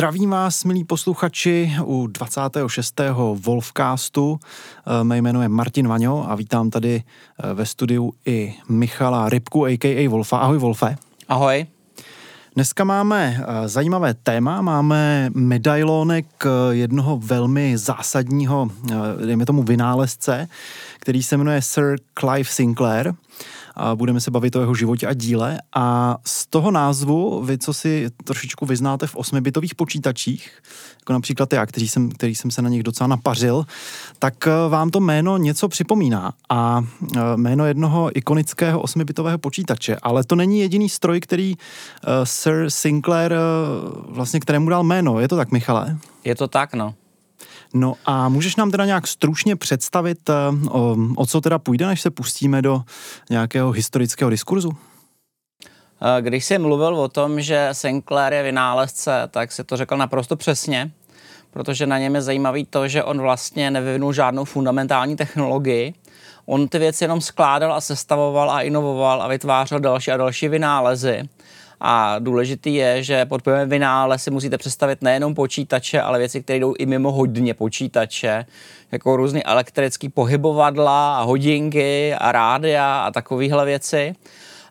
Zdravím vás, milí posluchači, u 26. Wolfcastu. Eh, mé jméno je Martin Vaňo a vítám tady eh, ve studiu i Michala Rybku, a.k.a. Wolfa. Ahoj, Wolfe. Ahoj. Dneska máme eh, zajímavé téma, máme medailonek jednoho velmi zásadního, dejme tomu vynálezce, který se jmenuje Sir Clive Sinclair a budeme se bavit o jeho životě a díle. A z toho názvu, vy, co si trošičku vyznáte v osmibitových počítačích, jako například já, který jsem, který jsem se na nich docela napařil, tak eh, vám to jméno něco připomíná. A eh, jméno jednoho ikonického osmibitového počítače. Ale to není jediný stroj, který uh, Sir Sinclair vlastně kterému dal jméno. Je to tak, Michale? Je to tak, no. No a můžeš nám teda nějak stručně představit, eh, o, o co teda půjde, než se pustíme do nějakého historického diskurzu? Eh, když jsi mluvil o tom, že Sinclair je vynálezce, tak si to řekl naprosto přesně, protože na něm je zajímavý to, že on vlastně nevyvinul žádnou fundamentální technologii. On ty věci jenom skládal a sestavoval a inovoval a vytvářel další a další vynálezy. A důležitý je, že pod pojmem vynále si musíte představit nejenom počítače, ale věci, které jdou i mimo hodně počítače, jako různé elektrické pohybovadla a hodinky a rádia a takovéhle věci.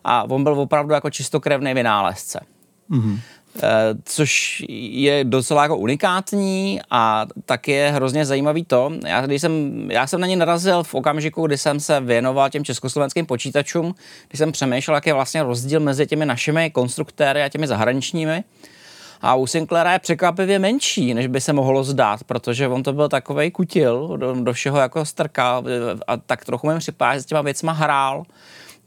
A on byl opravdu jako čistokrevný vynálezce. Mm-hmm. Eh, což je docela jako unikátní a tak je hrozně zajímavý to, já, když jsem, já jsem na ně narazil v okamžiku, kdy jsem se věnoval těm československým počítačům, když jsem přemýšlel, jak je vlastně rozdíl mezi těmi našimi konstruktéry a těmi zahraničními. A u Sinclaira je překvapivě menší, než by se mohlo zdát, protože on to byl takový kutil, do, do všeho jako strkal a tak trochu mi připadá, že s těma věcma hrál.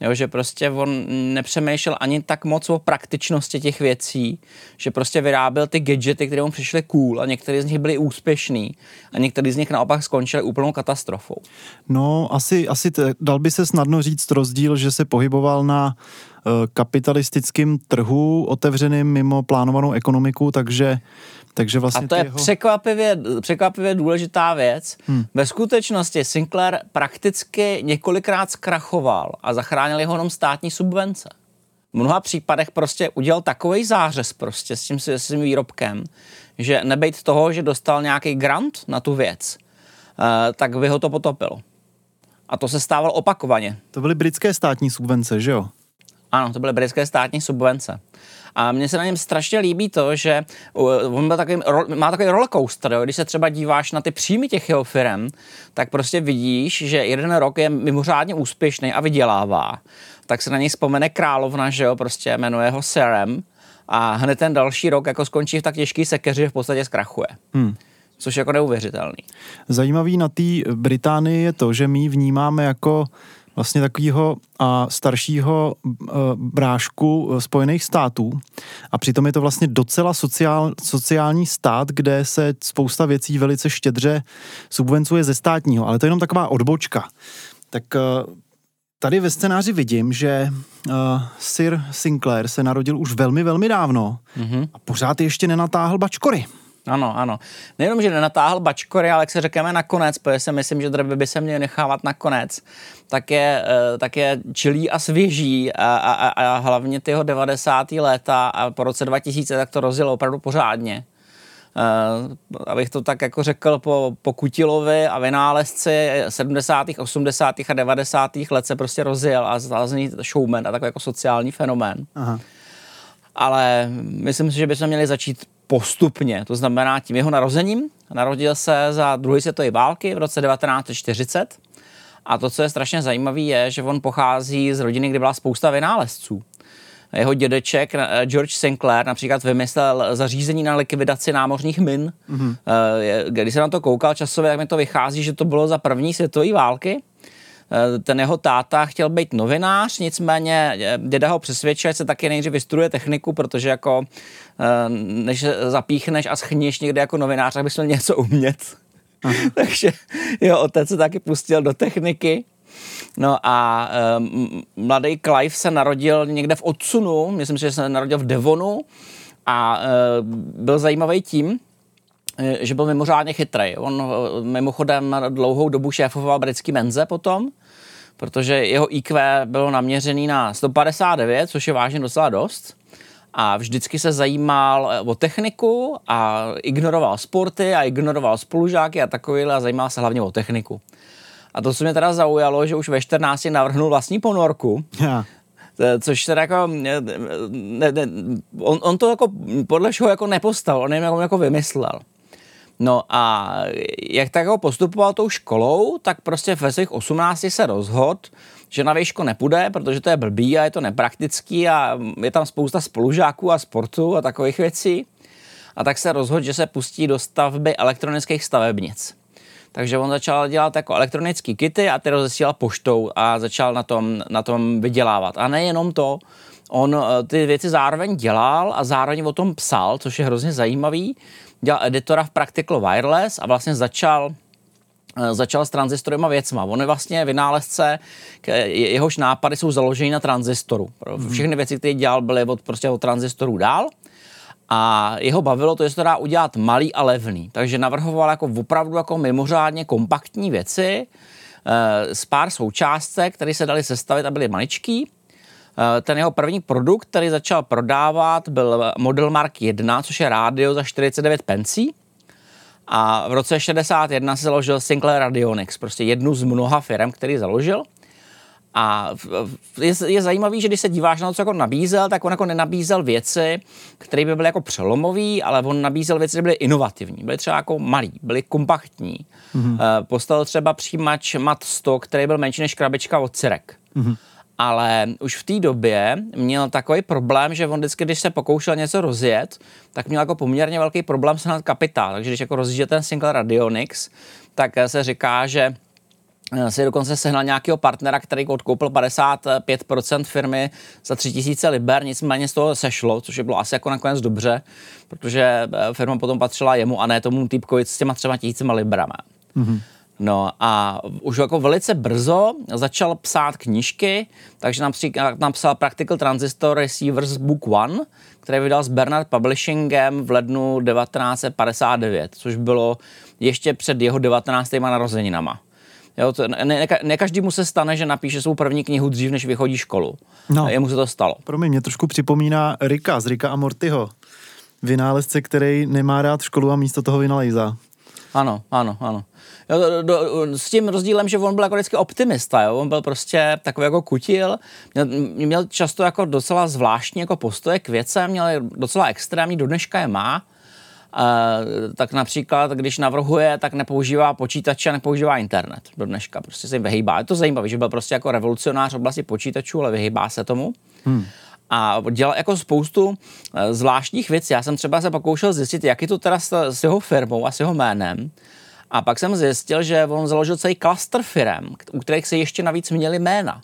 Jo, že prostě on nepřemýšlel ani tak moc o praktičnosti těch věcí, že prostě vyráběl ty gadgety, které mu přišly cool a některé z nich byly úspěšný a některé z nich naopak skončily úplnou katastrofou. No, asi, asi t- dal by se snadno říct rozdíl, že se pohyboval na uh, kapitalistickém trhu, otevřeným mimo plánovanou ekonomiku, takže takže vlastně a to je jeho... překvapivě, překvapivě důležitá věc. Hmm. Ve skutečnosti Sinclair prakticky několikrát zkrachoval a zachránil jeho jenom státní subvence. V mnoha případech prostě udělal takový zářez prostě s tím, s tím výrobkem, že nebejt toho, že dostal nějaký grant na tu věc, eh, tak by ho to potopilo. A to se stávalo opakovaně. To byly britské státní subvence, že jo? Ano, to byly britské státní subvence. A mně se na něm strašně líbí to, že on byl takový, má takový rollercoaster, jo? když se třeba díváš na ty příjmy těch jeho firm, tak prostě vidíš, že jeden rok je mimořádně úspěšný a vydělává. Tak se na něj vzpomene královna, že jo, prostě jmenuje ho Serem a hned ten další rok jako skončí v tak těžký sekeři, že v podstatě zkrachuje. Hmm což je jako neuvěřitelný. Zajímavý na té Británii je to, že my vnímáme jako vlastně takového a staršího e, brášku Spojených států a přitom je to vlastně docela sociál, sociální stát, kde se spousta věcí velice štědře subvencuje ze státního, ale to je jenom taková odbočka. Tak e, tady ve scénáři vidím, že uh, Sir Sinclair se narodil už velmi, velmi dávno mm-hmm. a pořád ještě nenatáhl bačkory. Ano, ano. Nejenom, že nenatáhl bačkory, ale jak se řekneme nakonec, protože si myslím, že drby by se měly nechávat nakonec, tak je, eh, tak je čilý a svěží a, a, a hlavně ty jeho 90. léta a po roce 2000 tak to rozjelo opravdu pořádně. Uh, abych to tak jako řekl, po, po Kutilovi a vynálezci 70., 80. a 90. let se prostě rozjel a stal z ní showman a takový jako sociální fenomén. Aha. Ale myslím si, že bychom měli začít postupně, to znamená tím jeho narozením. Narodil se za druhé světové války v roce 1940 a to, co je strašně zajímavé, je, že on pochází z rodiny, kde byla spousta vynálezců. Jeho dědeček eh, George Sinclair například vymyslel zařízení na likvidaci námořních min. Mm-hmm. Když se na to koukal časově, tak mi to vychází, že to bylo za první světové války Eh, ten jeho táta chtěl být novinář, nicméně děda ho přesvědčil, že se taky nejdřív vystuduje techniku, protože jako než zapíchneš a schníš někde jako novinář, tak bys měl něco umět. Takže jeho otec se taky pustil do techniky No a um, mladý Clive se narodil někde v Odsunu, myslím si, že se narodil v Devonu a uh, byl zajímavý tím, že byl mimořádně chytrý. On mimochodem dlouhou dobu šéfoval britský menze potom, protože jeho IQ bylo naměřený na 159, což je vážně docela dost. A vždycky se zajímal eh, o techniku a ignoroval sporty a ignoroval spolužáky a takovýhle a zajímal se hlavně o techniku. A to, co mě teda zaujalo, že už ve 14 navrhnul vlastní ponorku. Ja. Což teda jako, ne, ne, on, on, to jako podle všeho jako nepostal, on jim jako, jako vymyslel. No a jak tak jako postupoval tou školou, tak prostě ve svých 18 se rozhodl, že na výšku nepůjde, protože to je blbý a je to nepraktický a je tam spousta spolužáků a sportu a takových věcí. A tak se rozhodl, že se pustí do stavby elektronických stavebnic. Takže on začal dělat jako elektronické kity a ty rozesílal poštou a začal na tom, na tom vydělávat. A nejenom to, on eh, ty věci zároveň dělal a zároveň o tom psal, což je hrozně zajímavý. Dělal editora v Practical Wireless a vlastně začal eh, začal s tranzistorima věcma. On je vlastně vynálezce, jehož nápady jsou založeny na tranzistoru. Mhm. Všechny věci, které dělal, byly od, prostě od tranzistorů dál. A jeho bavilo to, že se to dá udělat malý a levný. Takže navrhoval jako opravdu jako mimořádně kompaktní věci e, s pár součástek, které se daly sestavit a byly maličký. E, ten jeho první produkt, který začal prodávat, byl Model Mark 1, což je rádio za 49 pencí. A v roce 61 se založil Sinclair Radionics, prostě jednu z mnoha firm, který založil. A je, je zajímavý, že když se díváš na to, co jako nabízel, tak on jako nenabízel věci, které by byly jako přelomové, ale on nabízel věci, které byly inovativní. Byly třeba jako malý, byly kompaktní. Mm-hmm. Postavil třeba přijímač Mat 100, který byl menší než krabička od Cirek. Mm-hmm. Ale už v té době měl takový problém, že on vždycky, když se pokoušel něco rozjet, tak měl jako poměrně velký problém sehnat kapitál. Takže když jako rozjížděl ten Sinclair Radionics, tak se říká, že Eh, si dokonce sehnal nějakého partnera, který odkoupil 55% firmy za 3000 liber, nicméně z toho sešlo, což bylo asi jako nakonec dobře, protože eh, firma potom patřila jemu a ne tomu týpkovi s těma třeba tisícima librama. Mm-hmm. No a už jako velice brzo začal psát knížky, takže například napsal Practical Transistor Receivers Book One, který vydal s Bernard Publishingem v lednu 1959, což bylo ještě před jeho 19. narozeninama. Jo, to, ne, ne, ne každému se stane, že napíše svou první knihu dřív, než vychodí školu. No. Jemu se to stalo. Pro mě, mě trošku připomíná Rika z Rika a Mortyho. Vynálezce, který nemá rád školu a místo toho vynalejzá. Ano, ano, ano. Do, do, s tím rozdílem, že on byl jako vždycky optimista, jo? on byl prostě takový jako kutil, měl, měl často jako docela zvláštní jako postoje k věcem, měl docela extrémní, do dneška je má, tak například, když navrhuje, tak nepoužívá počítače nepoužívá internet do dneška. Prostě se jim vyhýbá. Je to zajímavé, že byl prostě jako revolucionář v oblasti počítačů, ale vyhýbá se tomu. Hmm. A dělal jako spoustu e, zvláštních věcí. Já jsem třeba se pokoušel zjistit, jak je to teda s jeho firmou a s jeho jménem. A pak jsem zjistil, že on založil celý klaster firm, u kterých se ještě navíc měli jména.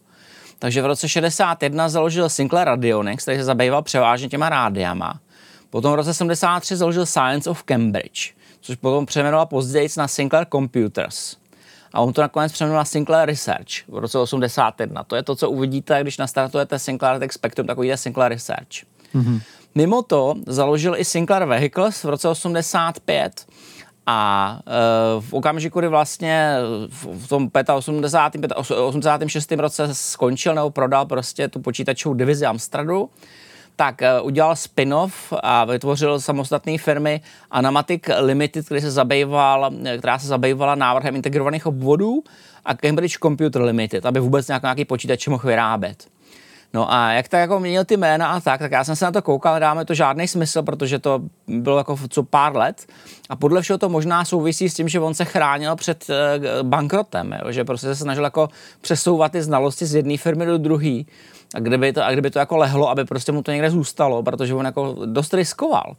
Takže v roce 61 založil Sinclair Radionics, který se zabýval převážně těma rádiama. Potom v roce 73 založil Science of Cambridge, což potom přejmenoval později na Sinclair Computers. A on to nakonec přejmenoval na Sinclair Research v roce 81. To je to, co uvidíte, když nastartujete Sinclair Tech Spectrum, tak uvidíte Sinclair Research. Mm-hmm. Mimo to založil i Sinclair Vehicles v roce 85 a e, v okamžiku, kdy vlastně v tom 85, 86. roce skončil nebo prodal prostě tu počítačovou divizi Amstradu, tak uh, udělal spin-off a vytvořil samostatné firmy Anamatic Limited, který se zabýval, která se zabývala návrhem integrovaných obvodů a Cambridge Computer Limited, aby vůbec nějak, nějaký počítač mohl vyrábět. No a jak tak jako měnil ty jména a tak, tak já jsem se na to koukal, dáme to žádný smysl, protože to bylo jako co pár let a podle všeho to možná souvisí s tím, že on se chránil před uh, bankrotem, jo? že prostě se snažil jako přesouvat ty znalosti z jedné firmy do druhé a kdyby to, a kdyby to jako lehlo, aby prostě mu to někde zůstalo, protože on jako dost riskoval.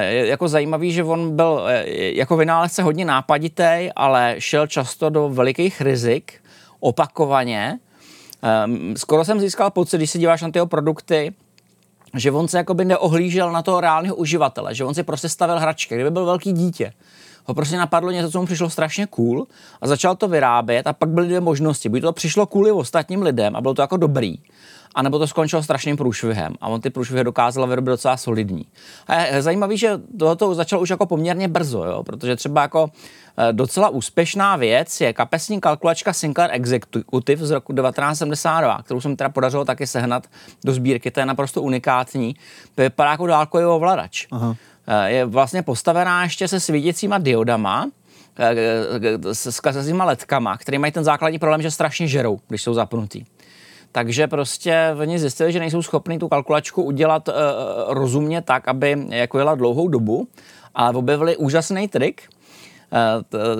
Je jako zajímavý, že on byl e, jako vynálezce hodně nápaditý, ale šel často do velikých rizik, opakovaně. Ehm, skoro jsem získal pocit, když se díváš na ty produkty, že on se jako by neohlížel na toho reálného uživatele, že on si prostě stavil hračky, kdyby byl velký dítě. ho prostě napadlo něco, co mu přišlo strašně cool a začal to vyrábět a pak byly dvě možnosti. Buď to přišlo kvůli ostatním lidem a bylo to jako dobrý, anebo to skončilo strašným průšvihem a on ty průšvihy dokázal vyrobit docela solidní. A je zajímavý, že to začalo už jako poměrně brzo, jo? protože třeba jako eh, docela úspěšná věc je kapesní kalkulačka Sinclair Executive z roku 1972, kterou jsem teda podařilo taky sehnat do sbírky, to je naprosto unikátní. To vypadá jako dálkový ovladač. Aha. Eh, je vlastně postavená ještě se svítícíma diodama, eh, s skazíma letkama, které mají ten základní problém, že strašně žerou, když jsou zapnutý. Takže prostě oni zjistili, že nejsou schopni tu kalkulačku udělat uh, rozumně tak, aby jako jela dlouhou dobu, ale objevili úžasný trik,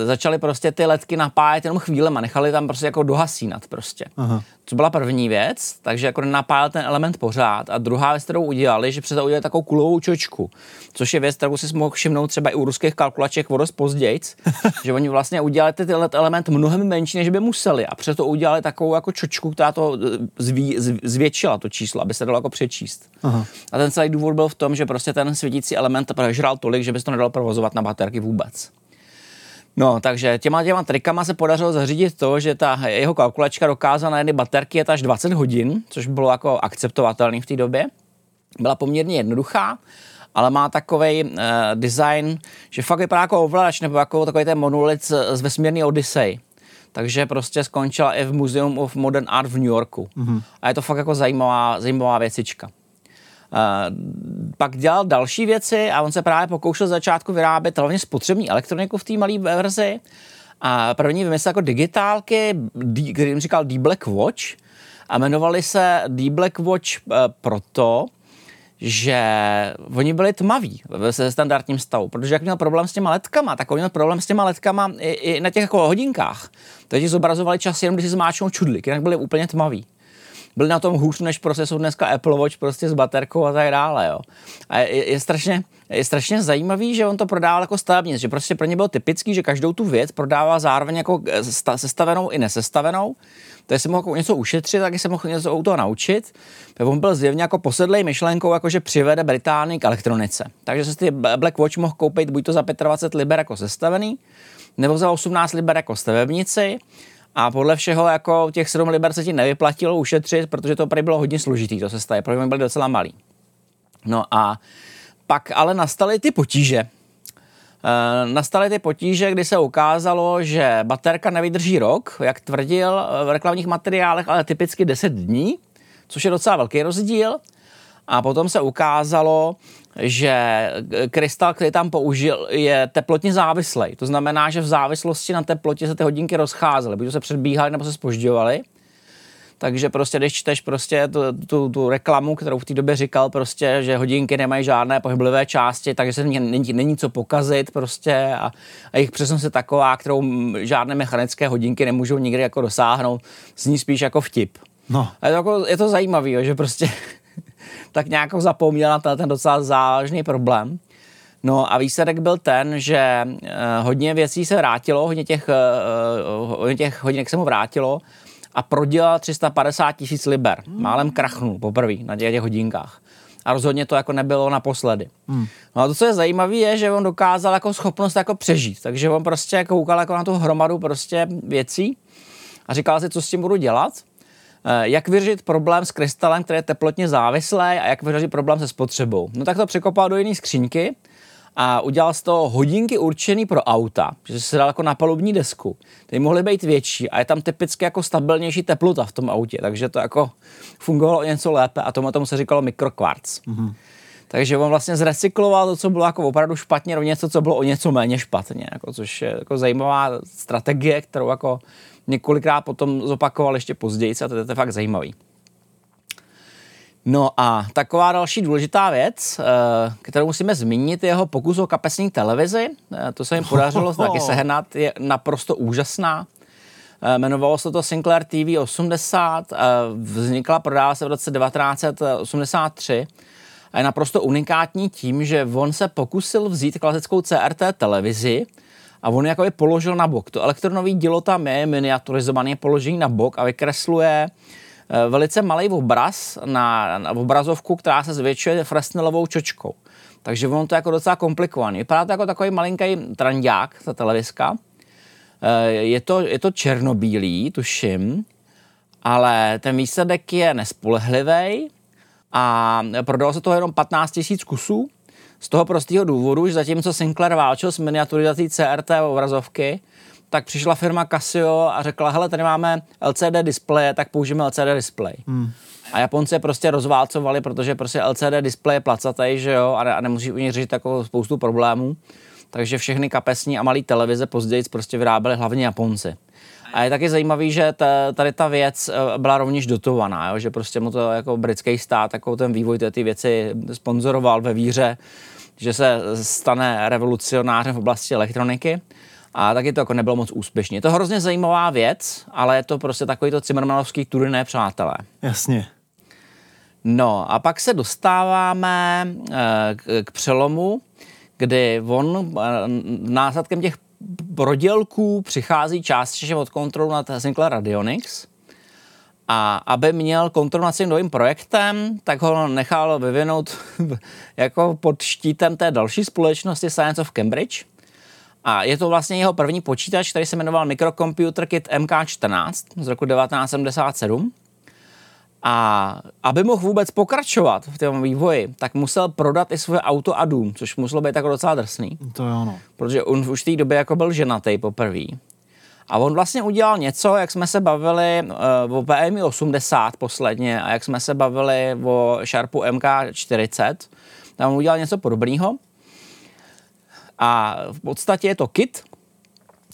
začali prostě ty letky napájet jenom chvílema, nechali tam prostě jako dohasínat prostě. Aha. To byla první věc, takže jako napájel ten element pořád. A druhá věc, kterou udělali, že přesně udělali takovou kulovou čočku, což je věc, kterou si mohl všimnout třeba i u ruských kalkulaček o dost později, že oni vlastně udělali ten element mnohem menší, než by museli. A přesto udělali takovou jako čočku, která to eh, zví, zvětšila to číslo, aby se dalo jako přečíst. Aha. A ten celý důvod byl v tom, že prostě ten světící element prožral tolik, že by se to nedalo provozovat na baterky vůbec. No, takže těma těma trikama se podařilo zařídit to, že ta jeho kalkulačka dokázala na jedné baterky jet až 20 hodin, což bylo jako akceptovatelný v té době. Byla poměrně jednoduchá, ale má takový uh, design, že fakt vypadá jako ovladač, nebo jako takový ten monolit z, z vesmírný Odyssey. Takže prostě skončila i v Museum of Modern Art v New Yorku. Mm-hmm. A je to fakt jako zajímavá, zajímavá věcička. Pak dělal další věci a on se právě pokoušel začátku vyrábět hlavně spotřební elektroniku v té malé verzi. A první vymyslel jako digitálky, který říkal D-Black Watch a jmenovali se D-Black Watch uh, proto, že oni byli tmaví ve standardním stavu, protože jak měl problém s těma letkama, tak on měl problém s těma letkama i, i na těch jako hodinkách. Takže zobrazovali čas jenom, když si zmáčknou čudlik, jinak byli úplně tmaví byl na tom hůř, než prostě jsou dneska Apple Watch prostě s baterkou a tak dále, jo. A je, je, strašně, je strašně zajímavý, že on to prodával jako stavebnic, že prostě pro ně bylo typický, že každou tu věc prodával zároveň jako eh, sestavenou i nesestavenou, to si mohl něco ušetřit, tak se mohl něco u toho naučit. On byl zjevně jako posedlej myšlenkou, jako že přivede Británii k elektronice. Takže se ty Black Watch mohl koupit buď to za 25 liber jako sestavený, nebo za 18 liber jako stavebnici a podle všeho jako těch 7 liber se ti nevyplatilo ušetřit, protože to prý bylo hodně složitý, to se staje, protože byly docela malý. No a pak ale nastaly ty potíže. E, nastaly ty potíže, kdy se ukázalo, že baterka nevydrží rok, jak tvrdil v reklamních materiálech, ale typicky 10 dní, což je docela velký rozdíl. A potom se ukázalo, že krystal, který tam použil, je teplotně závislý. To znamená, že v závislosti na teplotě se ty hodinky rozcházely, buď se předbíhaly nebo se spožďovaly. Takže prostě, když čteš prostě tu, tu, tu reklamu, kterou v té době říkal prostě, že hodinky nemají žádné pohyblivé části, takže se není, není co pokazit prostě a, a jejich přesnost je taková, kterou žádné mechanické hodinky nemůžou nikdy jako dosáhnout, zní spíš jako vtip. No. A je to, jako, je to zajímavé, že prostě tak nějak zapomněl na ten docela závažný problém. No a výsledek byl ten, že uh, hodně věcí se vrátilo, hodně těch, uh, hodně těch hodinek se mu vrátilo a prodělal 350 tisíc liber. Málem krachnul poprvé na těch, těch hodinkách. A rozhodně to jako nebylo naposledy. Hmm. No a to, co je zajímavé, je, že on dokázal jako schopnost jako přežít. Takže on prostě jako koukal jako na tu hromadu prostě věcí a říkal si, co s tím budu dělat. Eh, jak vyřešit problém s krystalem, který je teplotně závislý a jak vyřešit problém se spotřebou. No tak to překopal do jiné skřínky a udělal z toho hodinky určený pro auta, že se dal jako na palubní desku. Ty mohly být větší a je tam typicky jako stabilnější teplota v tom autě, takže to jako fungovalo něco lépe a tomu tomu se říkalo mikrokvarc. Mm-hmm. Takže on vlastně zrecykloval to, co bylo jako opravdu špatně, do něco, co bylo o něco méně špatně, jako, což je jako zajímavá strategie, kterou jako několikrát potom zopakoval ještě později a to je, to fakt zajímavý. No a taková další důležitá věc, eh, kterou musíme zmínit, je jeho pokus o kapesní televizi. Eh, to se jim podařilo taky sehnat, je naprosto úžasná. Eh, jmenovalo se to Sinclair TV 80, vznikla, prodává se v roce 1983 a je naprosto unikátní tím, že on se pokusil vzít klasickou CRT televizi, a on jako je položil na bok. To elektronový dílo tam je miniaturizovaný, je položený na bok a vykresluje eh, velice malý obraz na, na obrazovku, která se zvětšuje Fresnelovou čočkou. Takže ono to je jako docela komplikovaný. Vypadá to jako takový malinký trandák, ta televizka. Eh, je to, je to černobílý, tuším, ale ten výsledek je nespolehlivý a prodalo se toho jenom 15 000 kusů. Z toho prostého důvodu, že zatímco Sinclair válčil s miniaturizací CRT obrazovky, tak přišla firma Casio a řekla, hele, tady máme LCD displeje, tak použijeme LCD displej. Hmm. A Japonci je prostě rozválcovali, protože prostě LCD displej je placatý, že jo, a, ne, a nemusí u něj řešit jako spoustu problémů. Takže všechny kapesní a malé televize později prostě vyráběli hlavně Japonci. A je taky zajímavý, že ta, tady ta věc eh, byla rovněž dotovaná, jo? že prostě mu to jako britský stát jako ten vývoj té ty věci sponzoroval ve víře, že se stane revolucionářem v oblasti elektroniky. A taky to jako nebylo moc úspěšně. Je to hrozně zajímavá věc, ale je to prostě takový to Cimmermanovský turné, přátelé. Jasně. No a pak se dostáváme eh, k, k přelomu, kdy on eh, následkem těch prodělků přichází částečně od kontrolu nad Sinclair Radionics a aby měl kontrolu nad svým novým projektem, tak ho nechal vyvinout jako pod štítem té další společnosti Science of Cambridge. A je to vlastně jeho první počítač, který se jmenoval Microcomputer Kit MK14 z roku 1977. A aby mohl vůbec pokračovat v tom vývoji, tak musel prodat i svoje auto a dům, což muselo být jako docela drsný. To je ono. Protože on už v té době jako byl ženatý poprvé. A on vlastně udělal něco, jak jsme se bavili uh, o PMI 80 posledně a jak jsme se bavili o Sharpu MK40. Tam on udělal něco podobného. A v podstatě je to kit,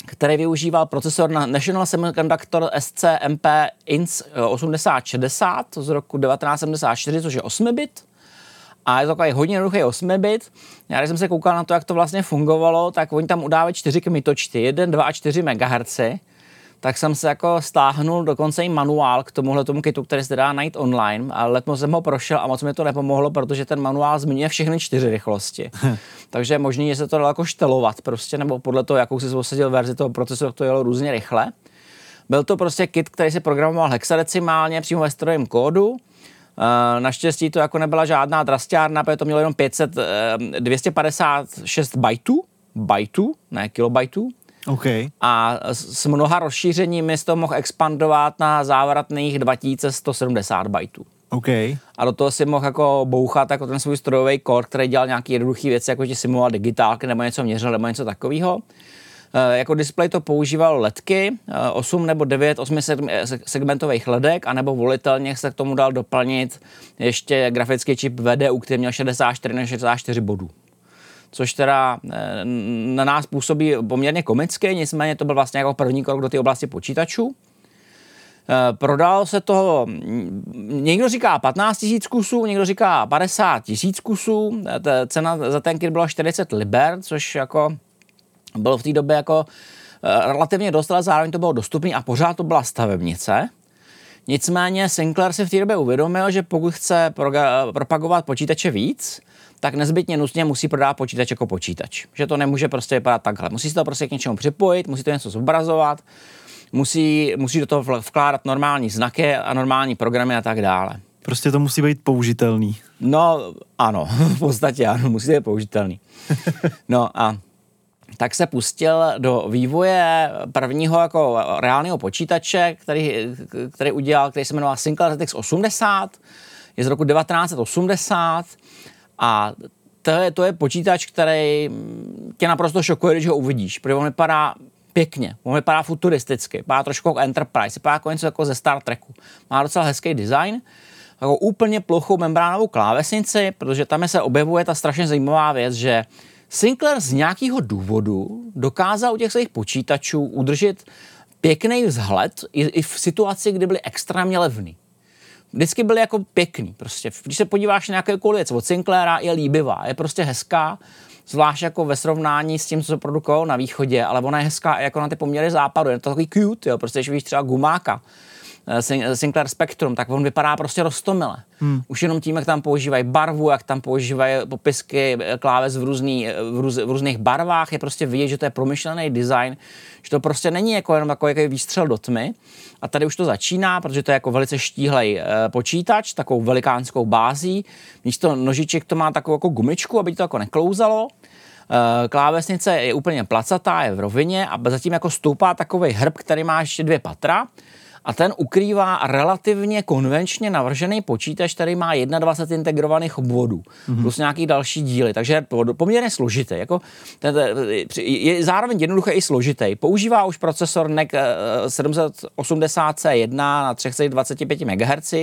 který využíval procesor na National Semiconductor SCMP INS 8060 z roku 1974, což je 8-bit. A je to takový hodně jednoduchý 8-bit. Já když jsem se koukal na to, jak to vlastně fungovalo, tak oni tam udávají 4 kmitočty, 1, 2 a 4 MHz tak jsem se jako stáhnul dokonce i manuál k tomuhle tomu kitu, který se dá najít online, ale letmo jsem ho prošel a moc mi to nepomohlo, protože ten manuál zmiňuje všechny čtyři rychlosti. Takže je možný, že se to dalo jako štelovat prostě, nebo podle toho, jakou si posadil verzi toho procesu, to jelo různě rychle. Byl to prostě kit, který se programoval hexadecimálně přímo ve strojím kódu. Eh, naštěstí to jako nebyla žádná drastiárna, protože to mělo jenom 500, 256 eh, bajtů, bajtů, ne kilobajtů. Okay. A s mnoha rozšířeními toho mohl expandovat na závratných 2170 bajtů. Okay. A do toho si mohl jako bouchat jako ten svůj strojový kód, který dělal nějaké jednoduché věci, jako že simuloval digitálky nebo něco měřil nebo něco takového. E, jako display to používal ledky, e, 8 nebo 9 8 segmentových ledek, anebo volitelně se k tomu dal doplnit ještě grafický čip VDU, který měl 64 na 64 bodů což teda eh, na nás působí poměrně komicky, nicméně to byl vlastně jako první krok do té oblasti počítačů. Eh, prodal se toho, někdo říká 15 tisíc kusů, někdo říká 50 tisíc kusů, eh, ta cena za ten kit byla 40 liber, což jako bylo v té době jako relativně dost, ale zároveň to bylo dostupné a pořád to byla stavebnice. Nicméně Sinclair si v té době uvědomil, že pokud chce propagovat počítače víc, tak nezbytně nutně musí prodávat počítač jako počítač. Že to nemůže prostě vypadat takhle. Musí se to prostě k něčemu připojit, musí to něco zobrazovat, musí, musí do toho vkládat normální znaky a normální programy a tak dále. Prostě to musí být použitelný. No, ano, v podstatě ano, musí být použitelný. No a tak se pustil do vývoje prvního jako reálného počítače, který, který udělal, který se jmenoval Sinclair ZX 80, je z roku 1980 a to je, to je počítač, který tě naprosto šokuje, když ho uvidíš, protože on vypadá pěkně, on vypadá futuristicky, vypadá trošku jako Enterprise, vypadá jako něco jako ze Star Treku. Má docela hezký design, jako úplně plochou membránovou klávesnici, protože tam se objevuje ta strašně zajímavá věc, že Sinclair z nějakého důvodu dokázal u těch svých počítačů udržet pěkný vzhled i, i v situaci, kdy byly extrémně levný vždycky byly jako pěkný. Prostě, když se podíváš na nějakou věc od Sinclaira, je líbivá, je prostě hezká, zvlášť jako ve srovnání s tím, co se produkovalo na východě, ale ona je hezká jako na ty poměry západu, je to takový cute, jo, prostě když víš třeba gumáka, Sinclair Spectrum, tak on vypadá prostě roztomile. Hmm. Už jenom tím, jak tam používají barvu, jak tam používají popisky kláves v, různý, v, růz, v různých barvách, je prostě vidět, že to je promyšlený design, že to prostě není jako jenom takový jako výstřel do tmy. A tady už to začíná, protože to je jako velice štíhlej počítač, takovou velikánskou bází. Místo nožiček to má takovou jako gumičku, aby to jako neklouzalo. Eh, klávesnice je úplně placatá, je v rovině a zatím jako stoupá takový hrb, který má ještě dvě patra a ten ukrývá relativně konvenčně navržený počítač, který má 21 integrovaných obvodů, mm-hmm. plus nějaký další díly, takže je poměrně složitý. Jako, ten, je zároveň jednoduché i složitý. Používá už procesor NEC 780C1 eh, na 325 MHz,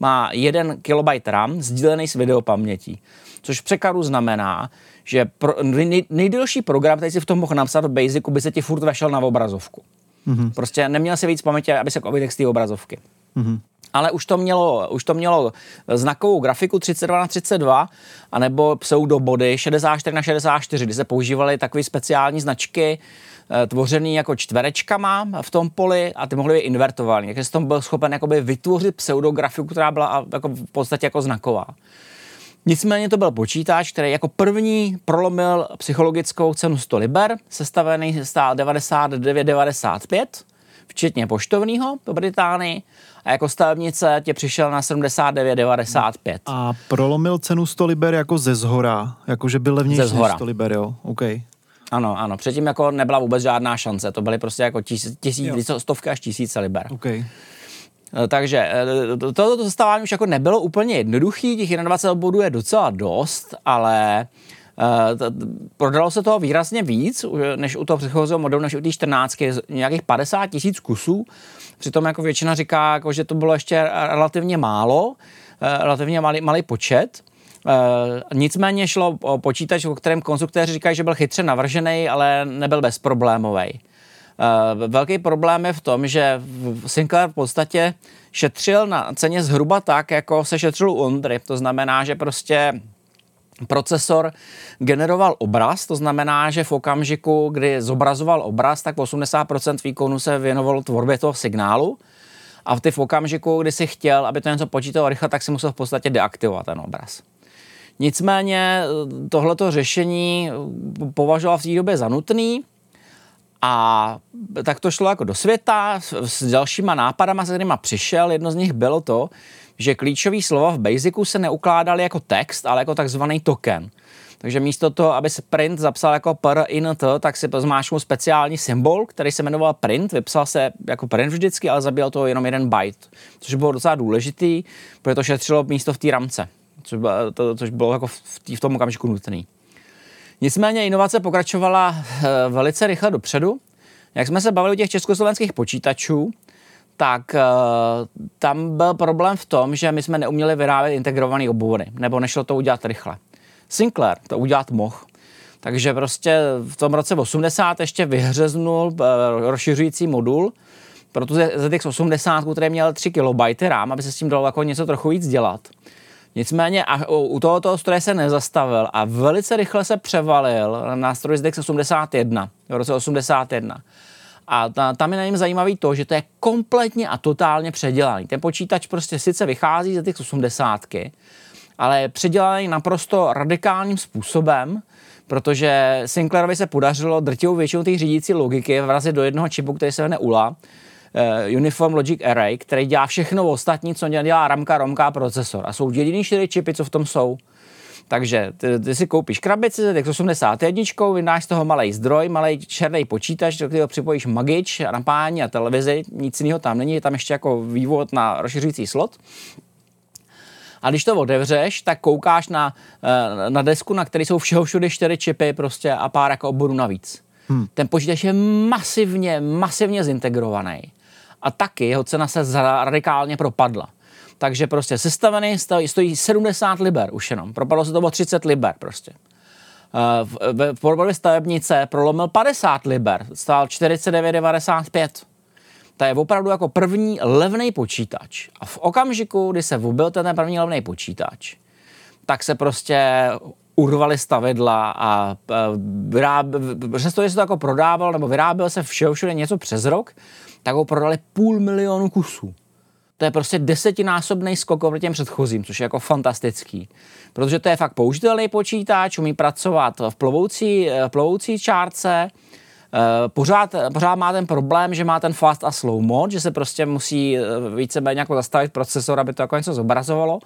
má 1 KB RAM sdílený s videopamětí, což v překladu znamená, že pro, nej, nejdelší program, který si v tom mohl napsat v Basicu, by se ti furt vešel na obrazovku. Mm-hmm. Prostě neměl si víc paměti, aby se obydek z té obrazovky. Mm-hmm. Ale už to, mělo, už to mělo znakovou grafiku 32 na 32 anebo pseudobody 64 na 64, kdy se používaly takové speciální značky, eh, tvořený jako čtverečkama v tom poli a ty mohly být invertovaný. Takže jsi tom byl schopen jakoby vytvořit pseudografiku, která byla jako v podstatě jako znaková. Nicméně to byl počítač, který jako první prolomil psychologickou cenu 100 liber, sestavený stál 99,95, včetně poštovního do Británii, a jako stavebnice tě přišel na 79,95. A prolomil cenu 100 liber jako ze zhora, jakože byl levnější ze zhora. 100 liber, jo? OK. Ano, ano. Předtím jako nebyla vůbec žádná šance. To byly prostě jako tisíc, tisíc stovky až tisíce liber. Okay. Eh, takže eh, toto zastavání už jako nebylo úplně jednoduchý, těch 21 bodů je docela dost, ale Uh, prodalo se toho výrazně víc, než u toho předchozího modelu, než u té 14, nějakých 50 tisíc kusů. Přitom jako většina říká, jako, že to bylo ještě relativně málo, relativně malý, malý počet. Nicméně šlo o počítač, o kterém konstruktéři říkají, že byl chytře navržený, ale nebyl bezproblémový. Uh, velký problém je v tom, že Sinclair v podstatě šetřil na ceně zhruba tak, jako se šetřil u Ondry. To znamená, že prostě procesor generoval obraz, to znamená, že v okamžiku, kdy zobrazoval obraz, tak 80% výkonu se věnovalo tvorbě toho signálu a ty v okamžiku, kdy si chtěl, aby to něco počítalo rychle, tak si musel v podstatě deaktivovat ten obraz. Nicméně tohleto řešení považoval v té době za nutný, a tak to šlo jako do světa s dalšíma nápadama, se kterýma přišel. Jedno z nich bylo to, že klíčové slova v Basicu se neukládaly jako text, ale jako takzvaný token. Takže místo toho, aby se print zapsal jako pr int, tak si zmáčknul speciální symbol, který se jmenoval print, vypsal se jako print vždycky, ale zabíjel to jenom jeden byte, což bylo docela důležitý, protože to šetřilo místo v té ramce, což bylo, to, což bylo jako v, tý, v tom okamžiku nutný. Nicméně inovace pokračovala eh, velice rychle dopředu. Jak jsme se bavili o těch československých počítačů, tak uh, tam byl problém v tom, že my jsme neuměli vyrábět integrované obvody, nebo nešlo to udělat rychle. Sinclair to udělat mohl. Takže prostě v tom roce 80 ještě vyhřeznul uh, rozšiřující modul, protože ZX 80, který měl 3 KB RAM, aby se s tím dalo jako něco trochu víc dělat. Nicméně a u tohoto stroje se nezastavil a velice rychle se převalil na nástroj ZX 81 v roce 81. A ta, tam je na něm zajímavý to, že to je kompletně a totálně předělaný. Ten počítač prostě sice vychází ze těch 80, ale je předělaný naprosto radikálním způsobem, protože Sinclairovi se podařilo drtivou většinu těch řídící logiky vrazit do jednoho čipu, který se jmenuje ULA, Uniform Logic Array, který dělá všechno ostatní, co dělá ramka, romka a procesor. A jsou jediný čtyři čipy, co v tom jsou. Takže ty, ty si koupíš krabici z 81, vydáš z toho malý zdroj, malý černý počítač, do kterého připojíš magič, napájení a televizi, nic jiného tam není, je tam ještě jako vývod na rozšiřující slot. A když to otevřeš, tak koukáš na, eh, na desku, na které jsou všeho všude čtyři čipy prostě a pár jako oborů navíc. Hmm. Ten počítač je masivně, masivně zintegrovaný a taky jeho cena se radikálně propadla. Takže prostě sestavený stojí, stojí 70 liber už jenom. Propadlo se to o 30 liber prostě. Eh, v, v podobě stavebnice prolomil 50 liber, stál 49,95. To je opravdu jako první levný počítač. A v okamžiku, kdy se vůbil ten první levný počítač, tak se prostě urvali stavidla a vyráběl, přestože se to jako prodával nebo vyráběl se všeho všude něco přes rok, tak ho prodali půl milionu kusů. to je prostě desetinásobný skok oproti těm předchozím, což je jako fantastický. Protože to je fakt použitelný počítač, umí pracovat v plovoucí, v plovoucí čárce, Eh, pořád, pořád má ten problém, že má ten fast a slow mode, že se prostě musí eh, víceméně jako zastavit procesor, aby to jako něco zobrazovalo,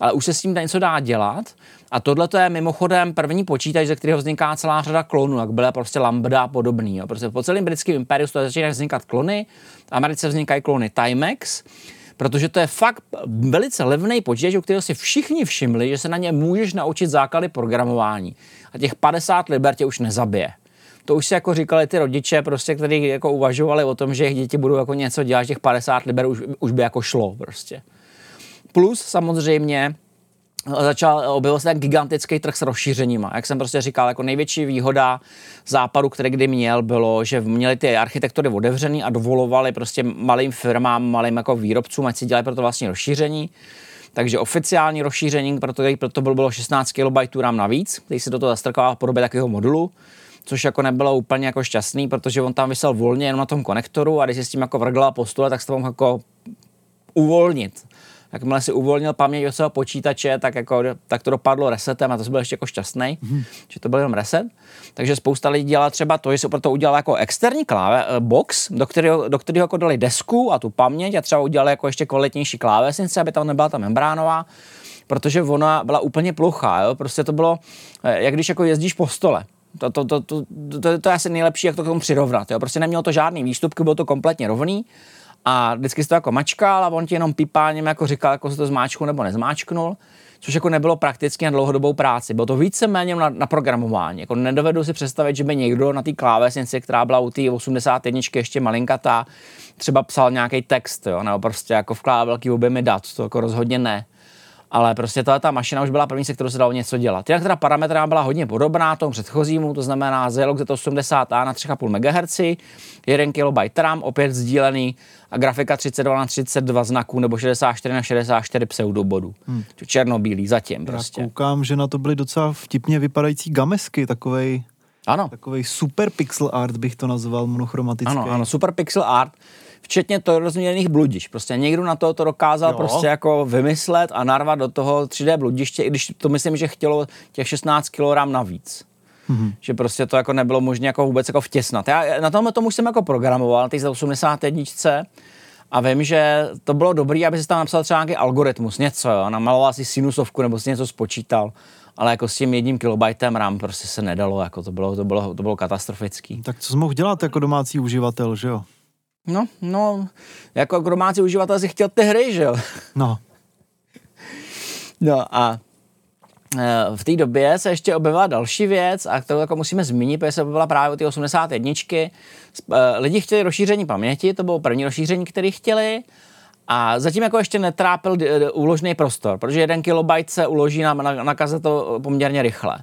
ale už se s tím něco dá dělat. A tohle to je mimochodem první počítač, ze kterého vzniká celá řada klonů, jak byla prostě Lambda a podobný. Jo. Prostě po celém britském impériu začínají vznikat klony, v Americe vznikají klony Timex, protože to je fakt velice levný počítač, u kterého si všichni všimli, že se na ně můžeš naučit základy programování. A těch 50 liber tě už nezabije to už si jako říkali ty rodiče, prostě, kteří jako uvažovali o tom, že jejich děti budou jako něco dělat, těch 50 liber už, už by jako šlo prostě. Plus samozřejmě začal objevil se ten gigantický trh s rozšířením. Jak jsem prostě říkal, jako největší výhoda západu, který kdy měl, bylo, že měli ty architektury otevřený a dovolovali prostě malým firmám, malým jako výrobcům, ať si dělali pro to vlastní rozšíření. Takže oficiální rozšíření, proto, proto bylo 16 KB RAM navíc, který se do toho zastrkoval v podobě takového modulu což jako nebylo úplně jako šťastný, protože on tam vysel volně jenom na tom konektoru a když si s tím jako vrgla po stole, tak se to mohl jako uvolnit. Jakmile si uvolnil paměť od svého počítače, tak, jako, tak to dopadlo resetem a to byl ještě jako šťastný, mm. že to byl jenom reset. Takže spousta lidí dělala třeba to, že si proto udělal jako externí kláve, eh, box, do kterého, do kterého jako dali desku a tu paměť a třeba udělali jako ještě kvalitnější klávesnice, aby tam nebyla ta membránová protože ona byla úplně plochá, jo? prostě to bylo, eh, jak když jako jezdíš po stole. To, to, to, to, to, to je asi nejlepší, jak to k tomu přirovnat. Jo? Prostě nemělo to žádný výstupky, bylo to kompletně rovný a vždycky se to jako mačkal a on ti jenom pipáním jako říkal, jako se to zmáčknul nebo nezmáčknul, což jako nebylo prakticky na dlouhodobou práci. Bylo to víceméně na, na programování. Jako nedovedu si představit, že by někdo na té klávesnici, která byla u té 81 ještě malinkatá, třeba psal nějaký text, jo? nebo prostě jako vkládal velký objemy dat, to jako rozhodně ne ale prostě ta, ta mašina už byla první, se kterou se dalo něco dělat. Jinak teda parametra byla hodně podobná tomu předchozímu, to znamená Zilog Z80A na 3,5 MHz, 1 KB RAM, opět sdílený a grafika 32 na 32 znaků nebo 64 na 64 pseudobodů. Hmm. Černobílý zatím prostě. Já koukám, že na to byly docela vtipně vypadající gamesky, takovej ano. Takový super pixel art bych to nazval, monochromatický. Ano, ano, super pixel art včetně to rozměrných bludišť. Prostě někdo na to to dokázal jo. prostě jako vymyslet a narvat do toho 3D bludiště, i když to myslím, že chtělo těch 16 kg navíc. Mm-hmm. Že prostě to jako nebylo možné jako vůbec jako vtěsnat. Já na tom tomu jsem jako programoval, na té 81 a vím, že to bylo dobré, aby si tam napsal třeba nějaký algoritmus, něco, jo, namaloval si sinusovku nebo si něco spočítal ale jako s tím jedním kilobajtem RAM prostě se nedalo, jako to bylo, to bylo, to bylo katastrofický. Tak co jsi mohl dělat jako domácí uživatel, že jo? No, no, jako domácí uživatel si chtěl ty hry, že jo? No. No a e, v té době se ještě objevila další věc a to jako musíme zmínit, protože se objevila právě ty 81. E, lidi chtěli rozšíření paměti, to bylo první rozšíření, které chtěli. A zatím jako ještě netrápil úložný prostor, protože jeden kilobajt se uloží na, na, na kazeto poměrně rychle.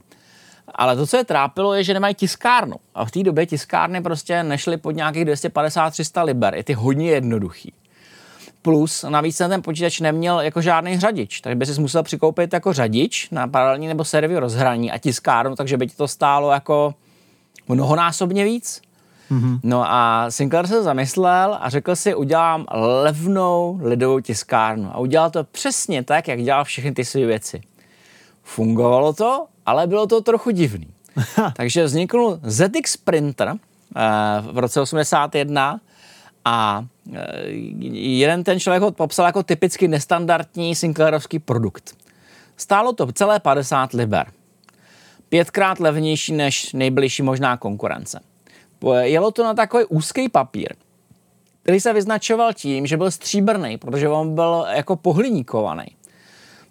Ale to, co je trápilo, je, že nemají tiskárnu. A v té době tiskárny prostě nešly pod nějakých 250-300 liber. Je ty hodně jednoduchý. Plus navíc ten počítač neměl jako žádný řadič, takže by si musel přikoupit jako řadič na paralelní nebo servy rozhraní a tiskárnu, takže by ti to stálo jako mnohonásobně víc. Mm-hmm. No a Sinclair se zamyslel a řekl si, udělám levnou lidovou tiskárnu. A udělal to přesně tak, jak dělal všechny ty své věci. Fungovalo to ale bylo to trochu divný. Takže vznikl ZX Printer uh, v roce 81 a uh, jeden ten člověk ho popsal jako typicky nestandardní Sinclairovský produkt. Stálo to celé 50 liber. Pětkrát levnější než nejbližší možná konkurence. Jelo to na takový úzký papír, který se vyznačoval tím, že byl stříbrný, protože on byl jako pohliníkovaný.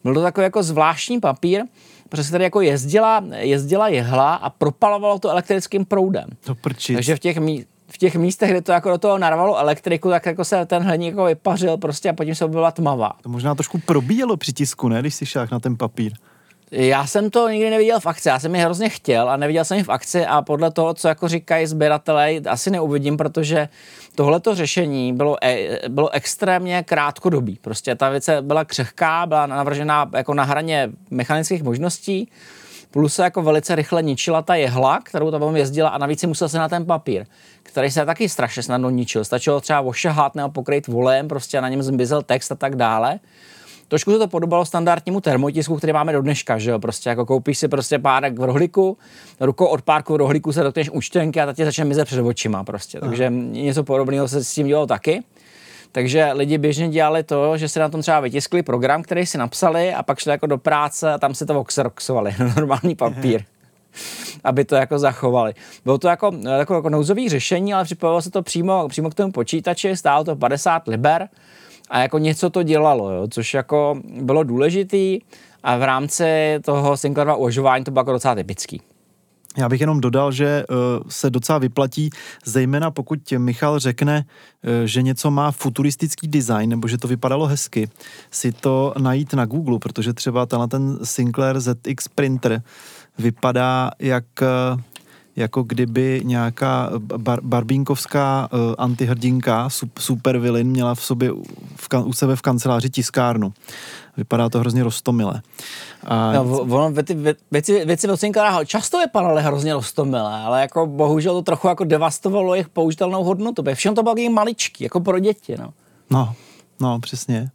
Byl to takový jako zvláštní papír, protože se tady jako jezdila, jezdila jehla a propalovalo to elektrickým proudem. To prčit. Takže v těch, mí, v těch místech, kde to jako do toho narvalo elektriku, tak jako se ten hliník jako vypařil prostě a potom se byla tmavá. To možná trošku probíjelo při tisku, ne, když si šák na ten papír. Já jsem to nikdy neviděl v akci, já jsem je hrozně chtěl a neviděl jsem je v akci a podle toho, co jako říkají sběratelé, asi neuvidím, protože tohleto řešení bylo, e, bylo extrémně krátkodobý. Prostě ta věc byla křehká, byla navržená jako na hraně mechanických možností plus se jako velice rychle ničila ta jehla, kterou tam jezdila a navíc si musel se na ten papír, který se taky strašně snadno ničil. Stačilo třeba ošahat nebo pokrýt volem, prostě na něm zmizel text a tak dále. Trošku se to podobalo standardnímu termotisku, který máme do dneška, že jo? Prostě jako koupíš si prostě párek v rohlíku, rukou od párku v rohlíku se dotkneš účtenky a ta ti začne mizet před očima prostě. Aha. Takže něco podobného se s tím dělalo taky. Takže lidi běžně dělali to, že si na tom třeba vytiskli program, který si napsali a pak šli jako do práce a tam si to oxeroxovali na normální papír. aby to jako zachovali. Bylo to jako, jako, jako nouzový řešení, ale připojilo se to přímo, přímo k tomu počítači, stálo to 50 liber a jako něco to dělalo, jo, což jako bylo důležitý a v rámci toho Sinclairova uvažování to bylo jako docela typický. Já bych jenom dodal, že uh, se docela vyplatí, zejména pokud Michal řekne, uh, že něco má futuristický design, nebo že to vypadalo hezky, si to najít na Google, protože třeba tenhle ten Sinclair ZX printer vypadá jak uh, jako kdyby nějaká bar, barbínkovská uh, antihrdinka, super villain, měla v sobě v, u sebe v kanceláři tiskárnu. Vypadá to hrozně roztomile. A... No, ono, věci, věci, věci od Sinclaira často vypadaly hrozně roztomile, ale jako bohužel to trochu jako devastovalo jejich použitelnou hodnotu. Všem to bylo maličký, jako pro děti. No. no, no, přesně.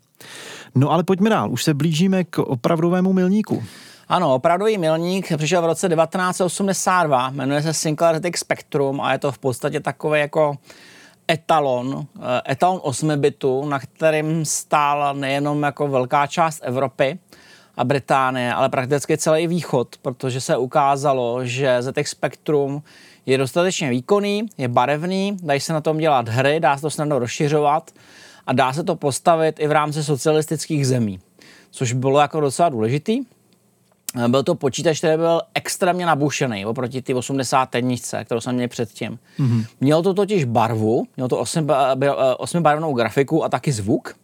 No ale pojďme dál, už se blížíme k opravdovému milníku. Ano, opravdový milník přišel v roce 1982, jmenuje se Sinclair ZX Spectrum a je to v podstatě takový jako etalon, eh, etalon 8 bitu, na kterým stála nejenom jako velká část Evropy a Británie, ale prakticky celý východ, protože se ukázalo, že ZX Spectrum je dostatečně výkonný, je barevný, dají se na tom dělat hry, dá se to snadno rozšiřovat a dá se to postavit i v rámci socialistických zemí, což bylo jako docela důležitý. Byl to počítač, který byl extrémně nabušený oproti ty 80 tennice, kterou jsem měl předtím. Mm-hmm. Měl to totiž barvu, měl to osmibarevnou grafiku a taky zvuk.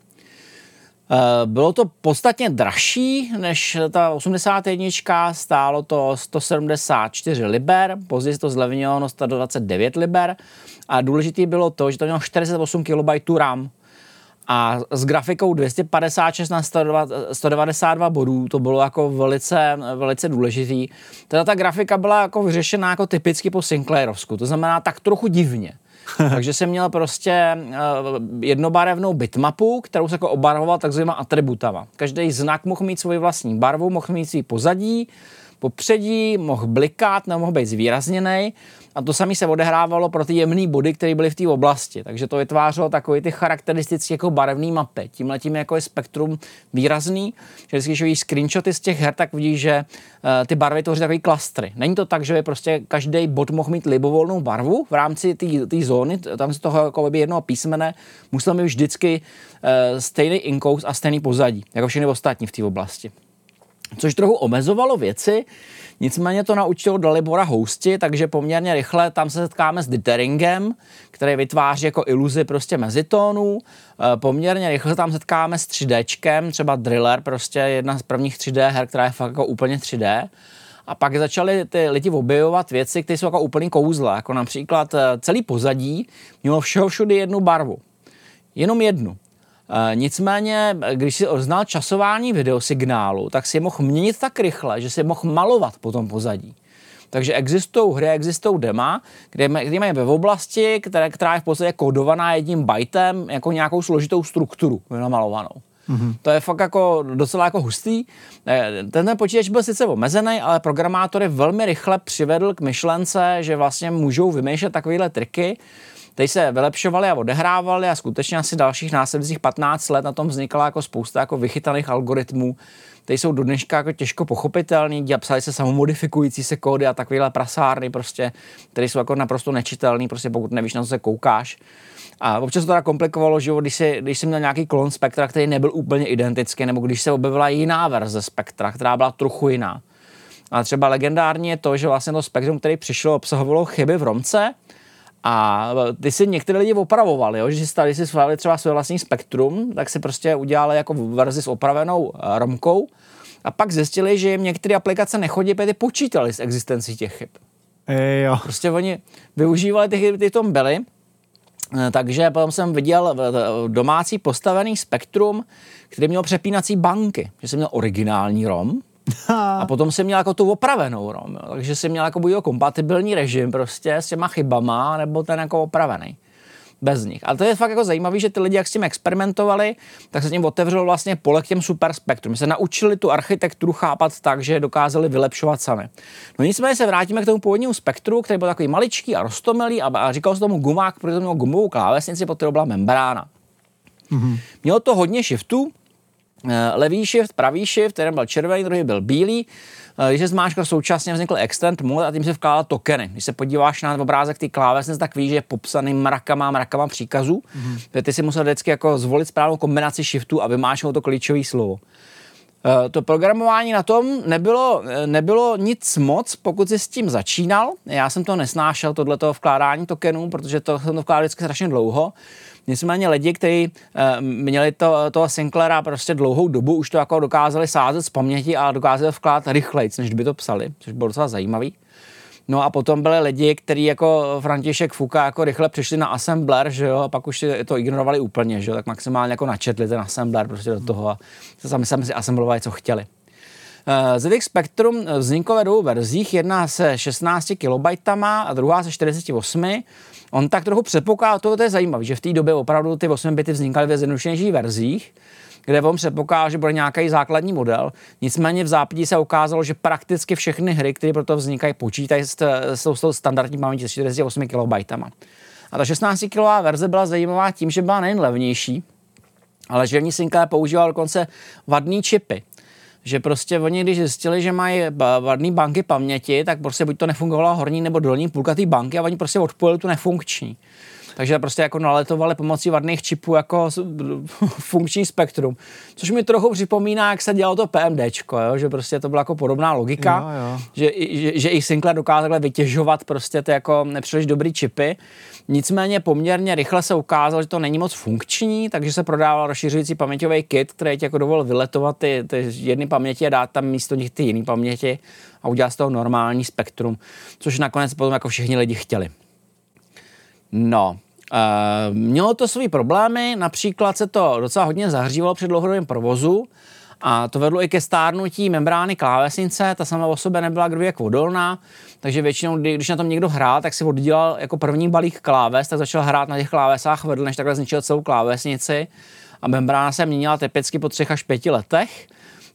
Eh, bylo to podstatně dražší než ta 81, stálo to 174 liber, později to zlevnilo na 129 liber a důležitý bylo to, že to mělo 48 KB RAM, a s grafikou 256 na 192 bodů to bylo jako velice, velice důležitý. Teda ta grafika byla jako vyřešená jako typicky po Sinclairovsku, to znamená tak trochu divně. Takže jsem měl prostě uh, jednobarevnou bitmapu, kterou se jako obarvoval takzvanýma atributama. Každý znak mohl mít svoji vlastní barvu, mohl mít svý pozadí, popředí, mohl blikat nebo mohl být zvýrazněný a to samé se odehrávalo pro ty jemné body, které byly v té oblasti. Takže to vytvářelo takové ty charakteristické jako barevné mapy. Tímhle tím jako je spektrum výrazný, že když vidíš screenshoty z těch her, tak vidíš, že uh, ty barvy tvoří takové klastry. Není to tak, že by prostě každý bod mohl mít libovolnou barvu v rámci té zóny, tam z toho jako by jednoho písmene musel mít vždycky uh, stejný inkous a stejný pozadí, jako všechny ostatní v té oblasti což trochu omezovalo věci, nicméně to naučilo Dalibora housti, takže poměrně rychle tam se setkáme s dithering, který vytváří jako iluzi prostě mezitónů, e, poměrně rychle tam setkáme s 3Dčkem, třeba Driller, prostě jedna z prvních 3D her, která je fakt jako úplně 3D, a pak začaly ty lidi objevovat věci, které jsou jako úplný kouzla, jako například e, celý pozadí mělo všeho všude jednu barvu. Jenom jednu. Eh, nicméně, když si znal časování videosignálu, tak si je mohl měnit tak rychle, že si je mohl malovat po tom pozadí. Takže existují hry, existují dema, kde, kde mají ve oblasti, které, která je v podstatě kódovaná jedním bytem, jako nějakou složitou strukturu namalovanou. Mm-hmm. To je fakt jako docela jako hustý. Eh, ten počítač byl sice omezený, ale programátory velmi rychle přivedl k myšlence, že vlastně můžou vymýšlet takovéhle triky, Teď se vylepšovali a odehrávali a skutečně asi dalších následujících 15 let na tom vznikla jako spousta jako vychytaných algoritmů, které jsou do dneška jako těžko pochopitelný, psali se samomodifikující se kódy a takovéhle prasárny prostě, které jsou jako naprosto nečitelné, prostě pokud nevíš, na co se koukáš. A občas to teda komplikovalo, že když, jsi, když jsi měl nějaký klon spektra, který nebyl úplně identický, nebo když se objevila jiná verze spektra, která byla trochu jiná. A třeba legendární je to, že vlastně to spektrum, který přišlo, obsahovalo chyby v romce, a ty si některé lidi opravovali, jo? že si stali si svali třeba své vlastní spektrum, tak si prostě udělali jako verzi s opravenou eh, romkou a pak zjistili, že jim některé aplikace nechodí, protože počítali s existencí těch chyb. E, jo. Prostě oni využívali ty chyby, ty tom byly, eh, takže potom jsem viděl domácí postavený spektrum, který měl přepínací banky, že jsem měl originální ROM, A potom si měl jako tu opravenou jo. takže si měl jako buď kompatibilní režim prostě s těma chybama, nebo ten jako opravený bez nich. Ale to je fakt jako zajímavé, že ty lidi, jak s tím experimentovali, tak se tím otevřelo vlastně pole k těm super spektrům. Se naučili tu architekturu chápat tak, že dokázali vylepšovat sami. No nicméně se vrátíme k tomu původnímu spektru, který byl takový maličký a rostomilý a, a říkal se tomu gumák, protože to mělo gumovou klávesnici, pod kterou byla membrána. Mm-hmm. Mělo to hodně shiftů, levý shift, pravý shift, jeden byl červený, druhý byl bílý. Eh, když se zmáčkal současně vznikl extend mode a tím se vkládal tokeny. Když se podíváš na obrázek ty klávesnice, tak víš, že je popsaný mrakama, mrakama příkazů. Mm-hmm. Ty si musel vždycky jako zvolit správnou kombinaci shiftů a vymáčknout to klíčové slovo. Eh, to programování na tom nebylo, nebylo nic moc, pokud jsi s tím začínal. Já jsem to nesnášel, tohleto vkládání tokenů, protože to jsem to vkládal vždycky strašně dlouho. Nicméně lidi, kteří uh, měli to, toho Sinclaira prostě dlouhou dobu, už to jako dokázali sázet z paměti a dokázali vkládat rychleji, než by to psali, což bylo docela zajímavý. No a potom byli lidi, kteří jako František Fuka jako rychle přišli na assembler, že jo, a pak už to ignorovali úplně, že jo, tak maximálně jako načetli ten assembler prostě do toho a sami sami si assemblovali, co chtěli. Eh, ZX Spectrum vzniklo ve dvou verzích, jedna se 16 KB a druhá se 48. On tak trochu předpokládal, to je zajímavé, že v té době opravdu ty 8 bity vznikaly ve zjednodušenějších verzích, kde on předpokládal, že bude nějaký základní model. Nicméně v zápětí se ukázalo, že prakticky všechny hry, které proto vznikají, počítají s, s, s standardní pamětí s 48 KB. A ta 16 KB verze byla zajímavá tím, že byla nejen levnější, ale že v ní Sinclair používal dokonce vadný čipy že prostě oni, když zjistili, že mají vadné banky paměti, tak prostě buď to nefungovalo horní nebo dolní půlka té banky a oni prostě odpojili tu nefunkční. Takže prostě jako naletovali pomocí vadných čipů jako funkční spektrum. Což mi trochu připomíná, jak se dělalo to PMDčko, jo? že prostě to byla jako podobná logika, jo, jo. Že, že, že, i Sinclair dokázal vytěžovat prostě ty jako nepříliš dobrý čipy. Nicméně poměrně rychle se ukázalo, že to není moc funkční, takže se prodával rozšiřující paměťový kit, který ti jako dovolil vyletovat ty, ty jedny paměti a dát tam místo nich ty jiné paměti a udělat z toho normální spektrum, což nakonec potom jako všichni lidi chtěli. No, Uh, mělo to své problémy, například se to docela hodně zahřívalo při dlouhodobém provozu a to vedlo i ke stárnutí membrány klávesnice, ta sama o sobě nebyla jak odolná, takže většinou, když na tom někdo hrál, tak si oddělal jako první balík kláves, tak začal hrát na těch klávesách vedle, než takhle zničil celou klávesnici a membrána se měnila typicky po třech až pěti letech.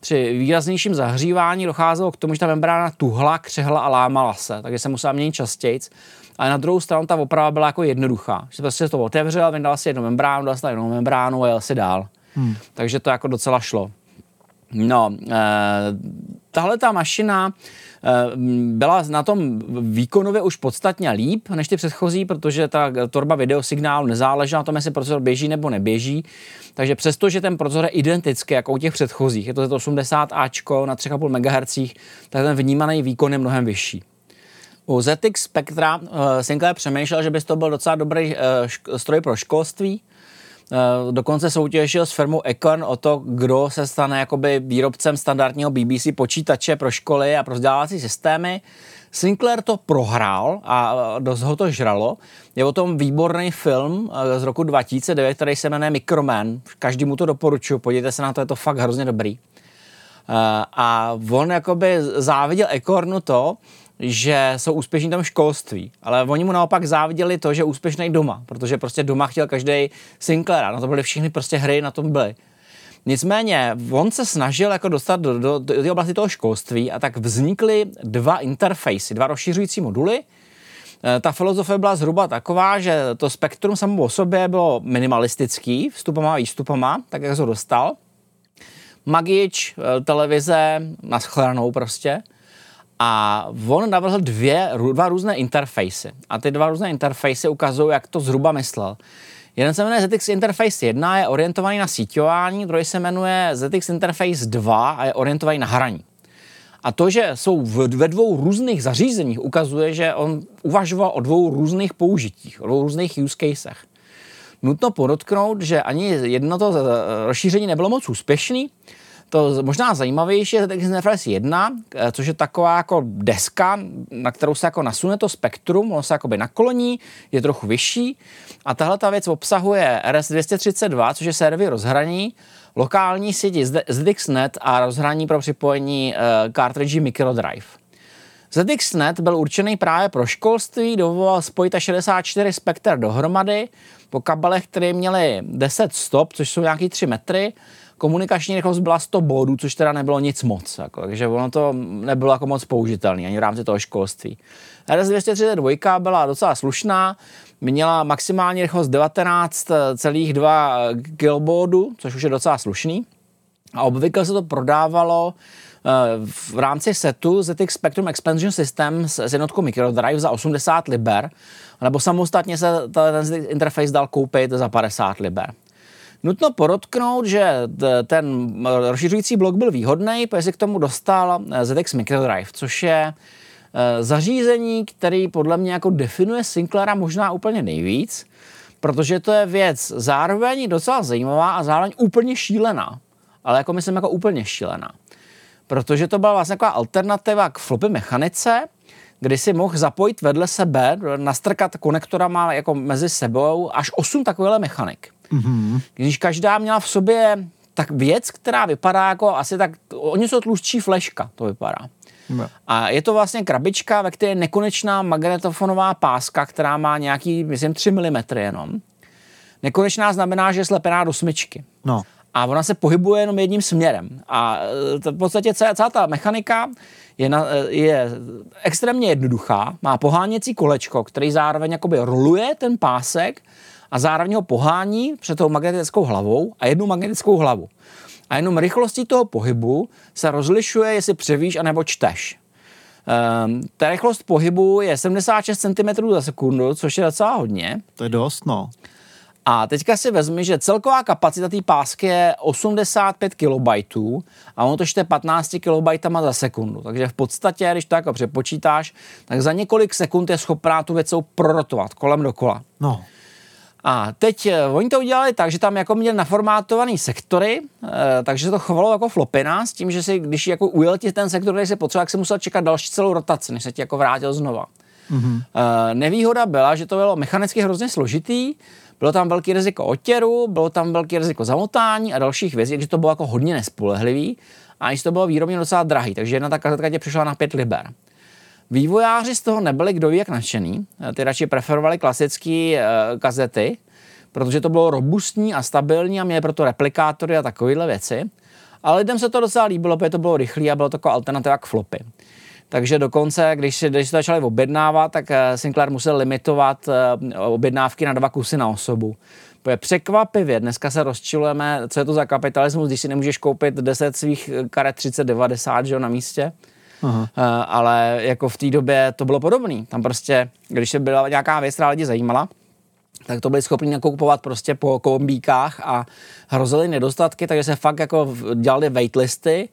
Při výraznějším zahřívání docházelo k tomu, že ta membrána tuhla, křehla a lámala se, takže se musela měnit častěji ale na druhou stranu ta oprava byla jako jednoduchá. Že prostě to otevřel, vyndal si jednu membránu, dal si jednu membránu a jel si dál. Hmm. Takže to jako docela šlo. No, eh, tahle ta mašina eh, byla na tom výkonově už podstatně líp než ty předchozí, protože ta torba videosignálu nezáleží na tom, jestli procesor běží nebo neběží. Takže přesto, že ten procesor je identický jako u těch předchozích, je to 80 Ačko na 3,5 MHz, tak ten vnímaný výkon je mnohem vyšší. U ZX Spectra uh, Sinclair přemýšlel, že by to byl docela dobrý uh, stroj pro školství. Uh, dokonce soutěžil s firmou Econ o to, kdo se stane jakoby výrobcem standardního BBC počítače pro školy a pro vzdělávací systémy. Sinclair to prohrál a dost ho to žralo. Je o tom výborný film z roku 2009, který se jmenuje Microman. Každý mu to doporučuji, podívejte se na to, je to fakt hrozně dobrý. A on jakoby záviděl Ecornu to, že jsou úspěšní tam školství, ale oni mu naopak záviděli to, že je úspěšný doma, protože prostě doma chtěl každý Sinclaira, na to byly všechny prostě hry, na tom byly. Nicméně, on se snažil jako dostat do, do, do do oblasti toho školství a tak vznikly dva interfejsy, dva rozšiřující moduly. E, ta filozofie byla zhruba taková, že to spektrum samo o sobě bylo minimalistický, vstupama a výstupama, tak jak ho dostal. Magič, e, televize, naschledanou prostě – a on navrhl dvě, dva různé interfejsy. A ty dva různé interfejsy ukazují, jak to zhruba myslel. Jeden se jmenuje ZX Interface 1, je orientovaný na síťování, druhý se jmenuje ZX Interface 2 a je orientovaný na hraní. A to, že jsou ve dvou různých zařízeních, ukazuje, že on uvažoval o dvou různých použitích, o dvou různých use casech. Nutno podotknout, že ani jedno to rozšíření nebylo moc úspěšný, to možná zajímavější je Interface 1, eh, což je taková jako deska, na kterou se jako nasune to spektrum, ono se jakoby nakloní, je trochu vyšší a tahle ta věc obsahuje RS-232, což je server rozhraní, lokální síti ZDXNet a rozhraní pro připojení cartridge microdrive. ZXNet byl určený právě pro školství, dovoloval spojit a 64 spektr dohromady po kabelech, které měly 10 stop, což jsou nějaký 3 metry. Komunikační rychlost byla 100 bodů, což teda nebylo nic moc, jako, takže ono to nebylo jako moc použitelné ani v rámci toho školství. RS-232 byla docela slušná, měla maximální rychlost 19,2 kB, což už je docela slušný. A obvykle se to prodávalo eh, v rámci setu ZX Spectrum Expansion System s jednotkou microdrive za 80 liber, nebo samostatně se ten interface dal koupit za 50 liber. Nutno podotknout, že ten rozšiřující blok byl výhodný, protože si k tomu dostal eh, ZX Microdrive, což je Eh, zařízení, který podle mě jako definuje Sinclaira možná úplně nejvíc, protože to je věc zároveň docela zajímavá a zároveň úplně šílená. Ale jako myslím jako úplně šílená. Protože to byla vlastně taková alternativa k floppy mechanice, kdy si mohl zapojit vedle sebe, nastrkat konektora má jako mezi sebou až 8 takovýchhle mechanik. Mm-hmm. Když každá měla v sobě tak věc, která vypadá jako asi tak, o něco tlustší fleška to vypadá. No. A je to vlastně krabička, ve které je nekonečná magnetofonová páska, která má nějaký, myslím, 3 mm jenom. Nekonečná znamená, že je slepená do smyčky. No. A ona se pohybuje jenom jedním směrem. A e, to v podstatě celá, celá ta mechanika je, na, e, je extrémně jednoduchá. Má poháněcí kolečko, který zároveň jakoby roluje ten pásek a zároveň ho pohání před tou magnetickou hlavou a jednu magnetickou hlavu a jenom rychlostí toho pohybu se rozlišuje, jestli převíš anebo čteš. Um, ta rychlost pohybu je 76 cm za sekundu, což je docela hodně. To je dost, no. A teďka si vezmi, že celková kapacita té pásky je 85 KB a ono to čte 15 KB za sekundu. Takže v podstatě, když to jako přepočítáš, tak za několik sekund je schopná tu věcou prorotovat kolem dokola. No. A teď eh, oni to udělali tak, že tam jako měli naformátovaný sektory, e, takže se to chovalo jako flopina s tím, že si, když jako ujel ti ten sektor, který se potřeboval, tak se musel čekat další celou rotaci, než se ti jako vrátil znova. Mm-hmm. Nevýhoda byla, že to bylo mechanicky hrozně složitý, bylo tam velký riziko otěru, bylo tam velký riziko zamotání a dalších věcí, takže to bylo jako hodně nespolehlivý a i to bylo výrobně docela drahý, takže jedna ta kazetka tě přišla na 5 liber. Vývojáři z toho nebyli kdo ví jak nadšený, ty radši preferovali klasické uh, kazety, protože to bylo robustní a stabilní a měli proto replikátory a takovéhle věci. Ale lidem se to docela líbilo, protože to bylo rychlé a bylo to jako alternativa k flopy. Takže dokonce, když když to začali objednávat, tak eh, Sinclair musel limitovat uh, objednávky na dva kusy na osobu. je překvapivě, dneska se rozčilujeme, co je to za kapitalismus, když si nemůžeš koupit 10 svých karet 3090 že, na místě. Aha. Uh, ale jako v té době to bylo podobné. Tam prostě, když se byla nějaká věc, která lidi zajímala, tak to byli schopni nakupovat prostě po kombíkách a hrozily nedostatky, takže se fakt jako dělali waitlisty,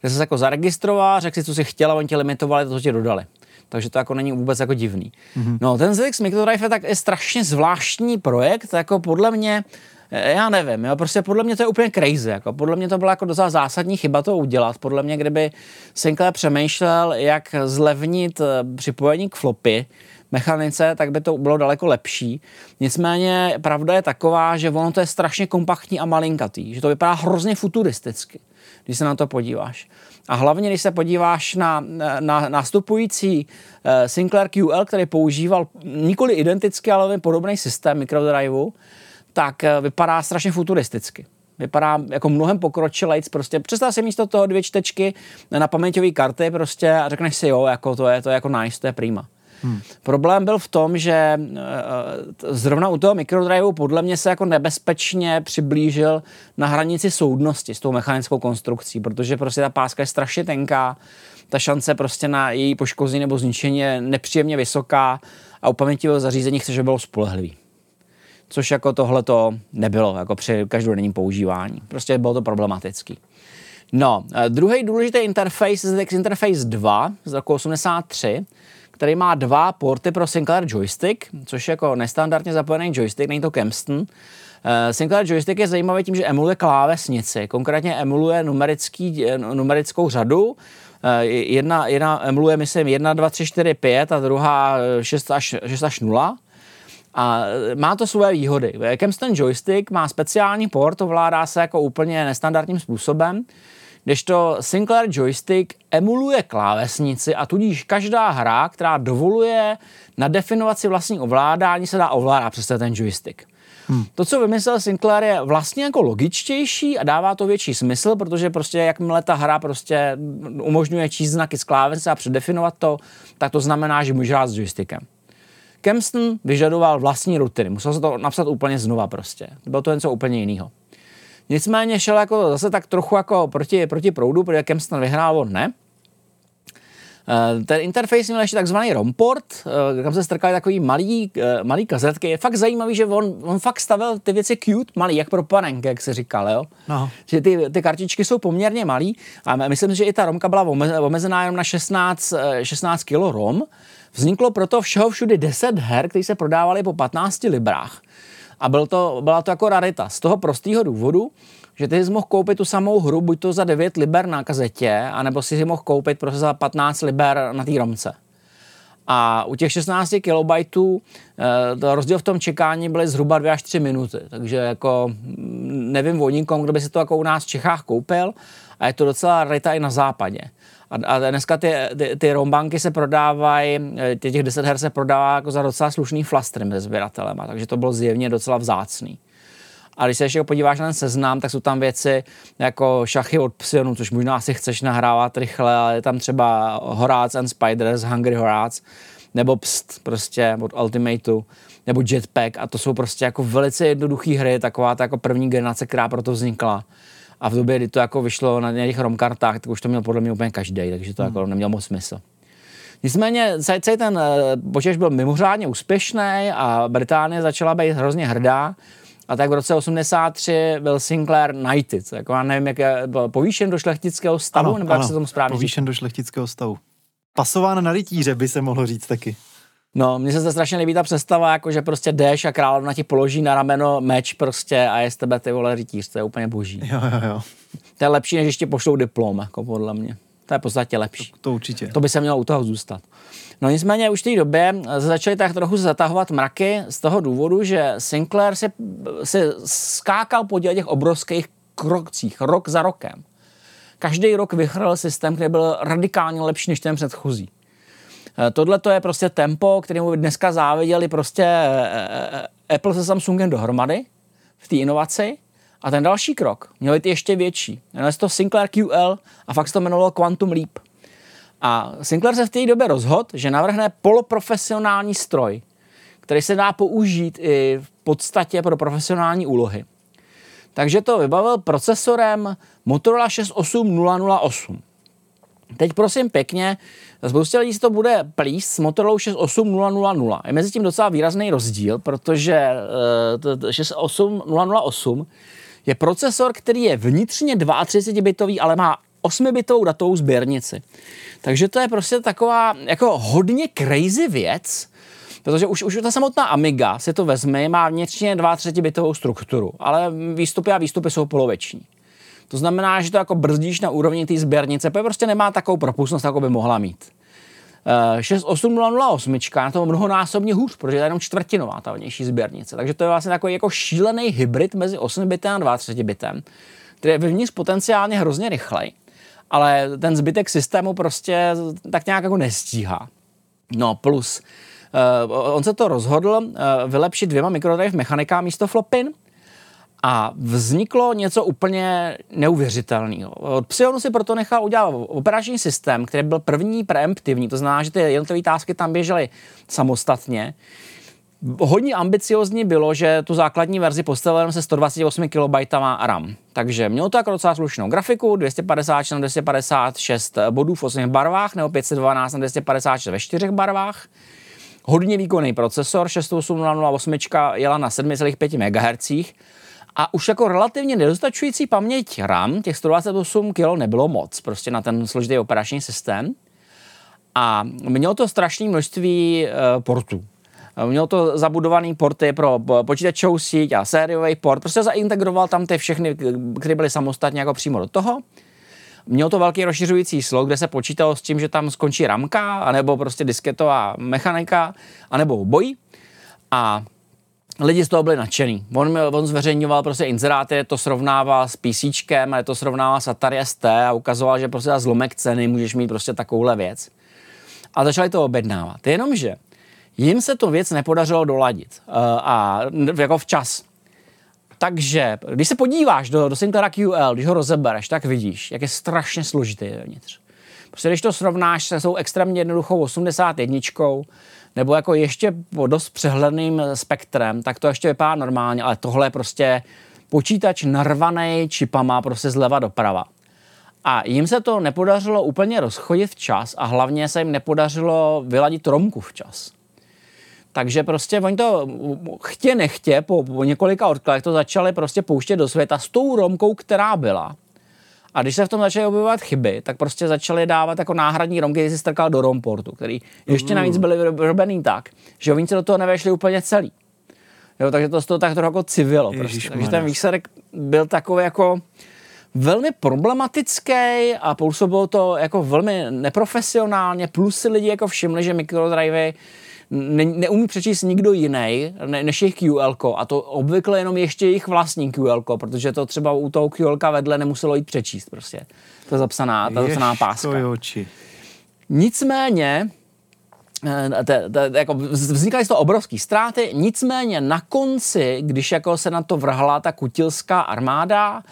kde se jako zaregistroval, řekl si, co si chtěl a oni tě limitovali, to, co ti dodali. Takže to jako není vůbec jako divný. Mm-hmm. No, ten ZX Microdrive je tak je strašně zvláštní projekt, jako podle mě Eh, já nevím, jo, prostě podle mě to je úplně crazy, jako podle mě to byla jako docela zásadní chyba to udělat, podle mě kdyby Sinclair přemýšlel, jak zlevnit eh, připojení k flopy, mechanice, tak by to bylo daleko lepší. Nicméně pravda je taková, že ono to je strašně kompaktní a malinkatý, že to vypadá hrozně futuristicky, když se na to podíváš. A hlavně, když se podíváš na, na nastupující uh, Sinclair QL, který používal nikoli identický, ale podobný systém microdriveu, tak eh, vypadá strašně futuristicky. Vypadá jako mnohem pokročilejc, prostě představ si místo toho dvě čtečky na paměťové karty prostě a řekneš si jo, jako to je, to je jako nice, to je prima. Hmm. Problém byl v tom, že uh, zrovna u toho mikrodriveu podle mě se jako nebezpečně přiblížil na hranici soudnosti s tou mechanickou konstrukcí, protože prostě ta páska je strašně tenká, ta šance prostě na její poškození nebo zničení je nepříjemně vysoká a u paměťového zařízení chce, že bylo spolehlivý což jako tohle to nebylo jako při každodenním používání. Prostě bylo to problematický. No, eh, druhý důležitý interface je Interface 2 z roku 83, který má dva porty pro Sinclair joystick, což je jako nestandardně zapojený joystick, není to Kempston. Uh, Sinclair joystick je zajímavý tím, že emuluje klávesnici, konkrétně emuluje numerický, eh, numerickou řadu. Jedna, jedna emuluje, myslím, 1, 2, 3, 4, 5 a druhá 6 až, 6 až 0 A má to své výhody. Kempston joystick má speciální port, ovládá se jako úplně nestandardním způsobem, kdežto Sinclair joystick emuluje klávesnici a tudíž každá hra, která dovoluje nadefinovat si vlastní ovládání, se dá ovládat přes ten joystick. Hmm. To, co vymyslel Sinclair, je vlastně jako logičtější a dává to větší smysl, protože prostě jakmile ta hra prostě umožňuje číst znaky z klávesnice a předefinovat to, tak to znamená, že může hrát s joystickem. Kempston vyžadoval vlastní rutiny, musel se to napsat úplně znova prostě. Bylo to něco úplně jiného. Nicméně šel jako zase tak trochu jako proti, proti proudu, protože Kempston vyhrál, on ne. Eh, ten interface měl ještě takzvaný romport, eh, kam se strkaly takový malý, eh, malý kazetky. Je fakt zajímavý, že on, on fakt stavil ty věci cute, malý, jak pro panenky, jak se říkal, jo? No. Že ty, ty kartičky jsou poměrně malý a myslím, že i ta romka byla omezená jenom na 16, 16 kg rom. Vzniklo proto všeho všudy 10 her, které se prodávaly po 15 librách. A byl to, byla to jako rarita. Z toho prostého důvodu, že ty jsi mohl koupit tu samou hru, buď to za 9 liber na kazetě, anebo si ji mohl koupit prostě za 15 liber na té romce. A u těch 16 kilobajtů eh, to rozdíl v tom čekání byly zhruba 2 až 3 minuty. Takže jako mm, nevím o nikom, kdo by si to jako u nás v Čechách koupil a je to docela rarita i na západě. A, a dneska ty, ty, ty rombanky se prodávají, eh, těch 10 her se prodává jako za docela slušný flastry mezi sběratelema, takže to bylo zjevně docela vzácný. A když se ještě podíváš na ten seznam, tak jsou tam věci jako šachy od Psionu, což možná asi chceš nahrávat rychle, ale je tam třeba Horáce and Spiders, Hungry Horáce, nebo Pst, prostě od Ultimateu, nebo Jetpack a to jsou prostě jako velice jednoduché hry, taková ta jako první generace, která proto vznikla. A v době, kdy to jako vyšlo na těch romkartách, tak už to měl podle mě úplně každý, takže to hmm. jako nemělo moc smysl. Nicméně celý ten eh, počítač byl mimořádně úspěšný a Británie začala být hrozně hrdá a tak v roce 83 byl Sinclair Knighted. Jako já nevím, jak je, byl povýšen do šlechtického stavu, ano, nebo ano, jak se tomu správně povýšen do šlechtického stavu. Pasován na rytíře by se mohlo říct taky. No, mně se to strašně líbí ta představa, jako že prostě jdeš a královna ti položí na rameno meč prostě a je z tebe ty vole rytíř, to je úplně boží. Jo, jo, jo. To je lepší, než ještě pošlou diplom, jako podle mě. To je v podstatě lepší. To, to určitě. To by se mělo u toho zůstat. No nicméně už v té době začaly tak trochu zatahovat mraky z toho důvodu, že Sinclair se, se skákal po těch obrovských krokcích rok za rokem. Každý rok vychrl systém, který byl radikálně lepší než ten předchozí. Eh, tohle to je prostě tempo, kterému dneska záviděli prostě eh, eh, Apple se Samsungem dohromady v té inovaci. A ten další krok měl být ještě větší. Jmenuje se to Sinclair QL a fakt se to jmenovalo Quantum Leap. A Sinclair se v té době rozhodl, že navrhne poloprofesionální stroj, který se dá použít i v podstatě pro profesionální úlohy. Takže to vybavil procesorem Motorola 68008. Teď prosím pěkně, spoustě lidí si to bude plíst s Motorola 68000. Je mezi tím docela výrazný rozdíl, protože uh, 68008 je procesor, který je vnitřně 32-bitový, ale má 8-bitovou datovou sběrnici. Takže to je prostě taková jako hodně crazy věc, protože už, už ta samotná Amiga si to vezme, má vnitřně 2-3 bitovou strukturu, ale výstupy a výstupy jsou poloveční. To znamená, že to jako brzdíš na úrovni té sběrnice, protože prostě nemá takovou propustnost, jako by mohla mít. 68008 eh, na to mnohonásobně hůř, protože je jenom čtvrtinová ta vnější sběrnice. Takže to je vlastně takový jako šílený hybrid mezi 8 bitem a 32 bitem, který je vevnitř potenciálně hrozně rychlej, ale ten zbytek systému prostě tak nějak jako nestíhá. No plus, uh, on se to rozhodl uh, vylepšit dvěma mikrodrive mechanika místo flopin, a vzniklo něco úplně neuvěřitelného. Od Psionu si proto nechal udělat operační systém, který byl první preemptivní, to znamená, že ty jednotlivé tásky tam běžely samostatně. Hodně ambiciozní bylo, že tu základní verzi postavil se 128 KB RAM. Takže mělo to jako docela slušnou grafiku, 256 na 256 bodů v 8 barvách, nebo 512 na 256 ve 4 barvách. Hodně výkonný procesor, 6808 jela na 7,5 MHz a už jako relativně nedostačující paměť RAM, těch 128 kg nebylo moc, prostě na ten složitý operační systém. A mělo to strašné množství uh, portů. Mělo to zabudovaný porty pro počítačovou síť a sériový port. Prostě zaintegroval tam ty všechny, které byly samostatně jako přímo do toho. Mělo to velký rozšiřující slot, kde se počítalo s tím, že tam skončí ramka, anebo prostě disketová mechanika, anebo bojí. A lidi z toho byli nadšený. On, on zveřejňoval prostě inzeráty, to srovnával s PC, ale to srovnával s Atari ST a ukazoval, že prostě za zlomek ceny můžeš mít prostě takovouhle věc. A začali to objednávat. Jenomže jim se to věc nepodařilo doladit uh, a jako včas. Takže, když se podíváš do, do Sinclaira QL, když ho rozebereš, tak vidíš, jak je strašně složitý vnitř. Prostě když to srovnáš se svou extrémně jednoduchou 81, nebo jako ještě po dost přehledným spektrem, tak to ještě vypadá normálně, ale tohle je prostě počítač narvaný čipama prostě zleva doprava. A jim se to nepodařilo úplně rozchodit včas a hlavně se jim nepodařilo vyladit romku včas. Takže prostě oni to chtě nechtě po, po několika odkladech to začali prostě pouštět do světa s tou romkou, která byla. A když se v tom začaly objevovat chyby, tak prostě začali dávat jako náhradní romky, když si strkal do romportu, který ještě navíc byly vyrobený tak, že oni se do toho nevešli úplně celý. Jo, takže to z toho tak trochu jako civilo. Prostě. Takže ten výsledek byl takový jako velmi problematický a působilo to jako velmi neprofesionálně, plus si lidi jako všimli, že mikrodrivey ne, neumí přečíst nikdo jiný ne, než jejich QL, a to obvykle jenom ještě jejich vlastní QL, protože to třeba u toho QL vedle nemuselo jít přečíst prostě. To je zapsaná, ta zapsaná páska. Oči. Nicméně, eh, te, te, jako vznikaly z toho obrovské ztráty, nicméně na konci, když jako se na to vrhla ta kutilská armáda,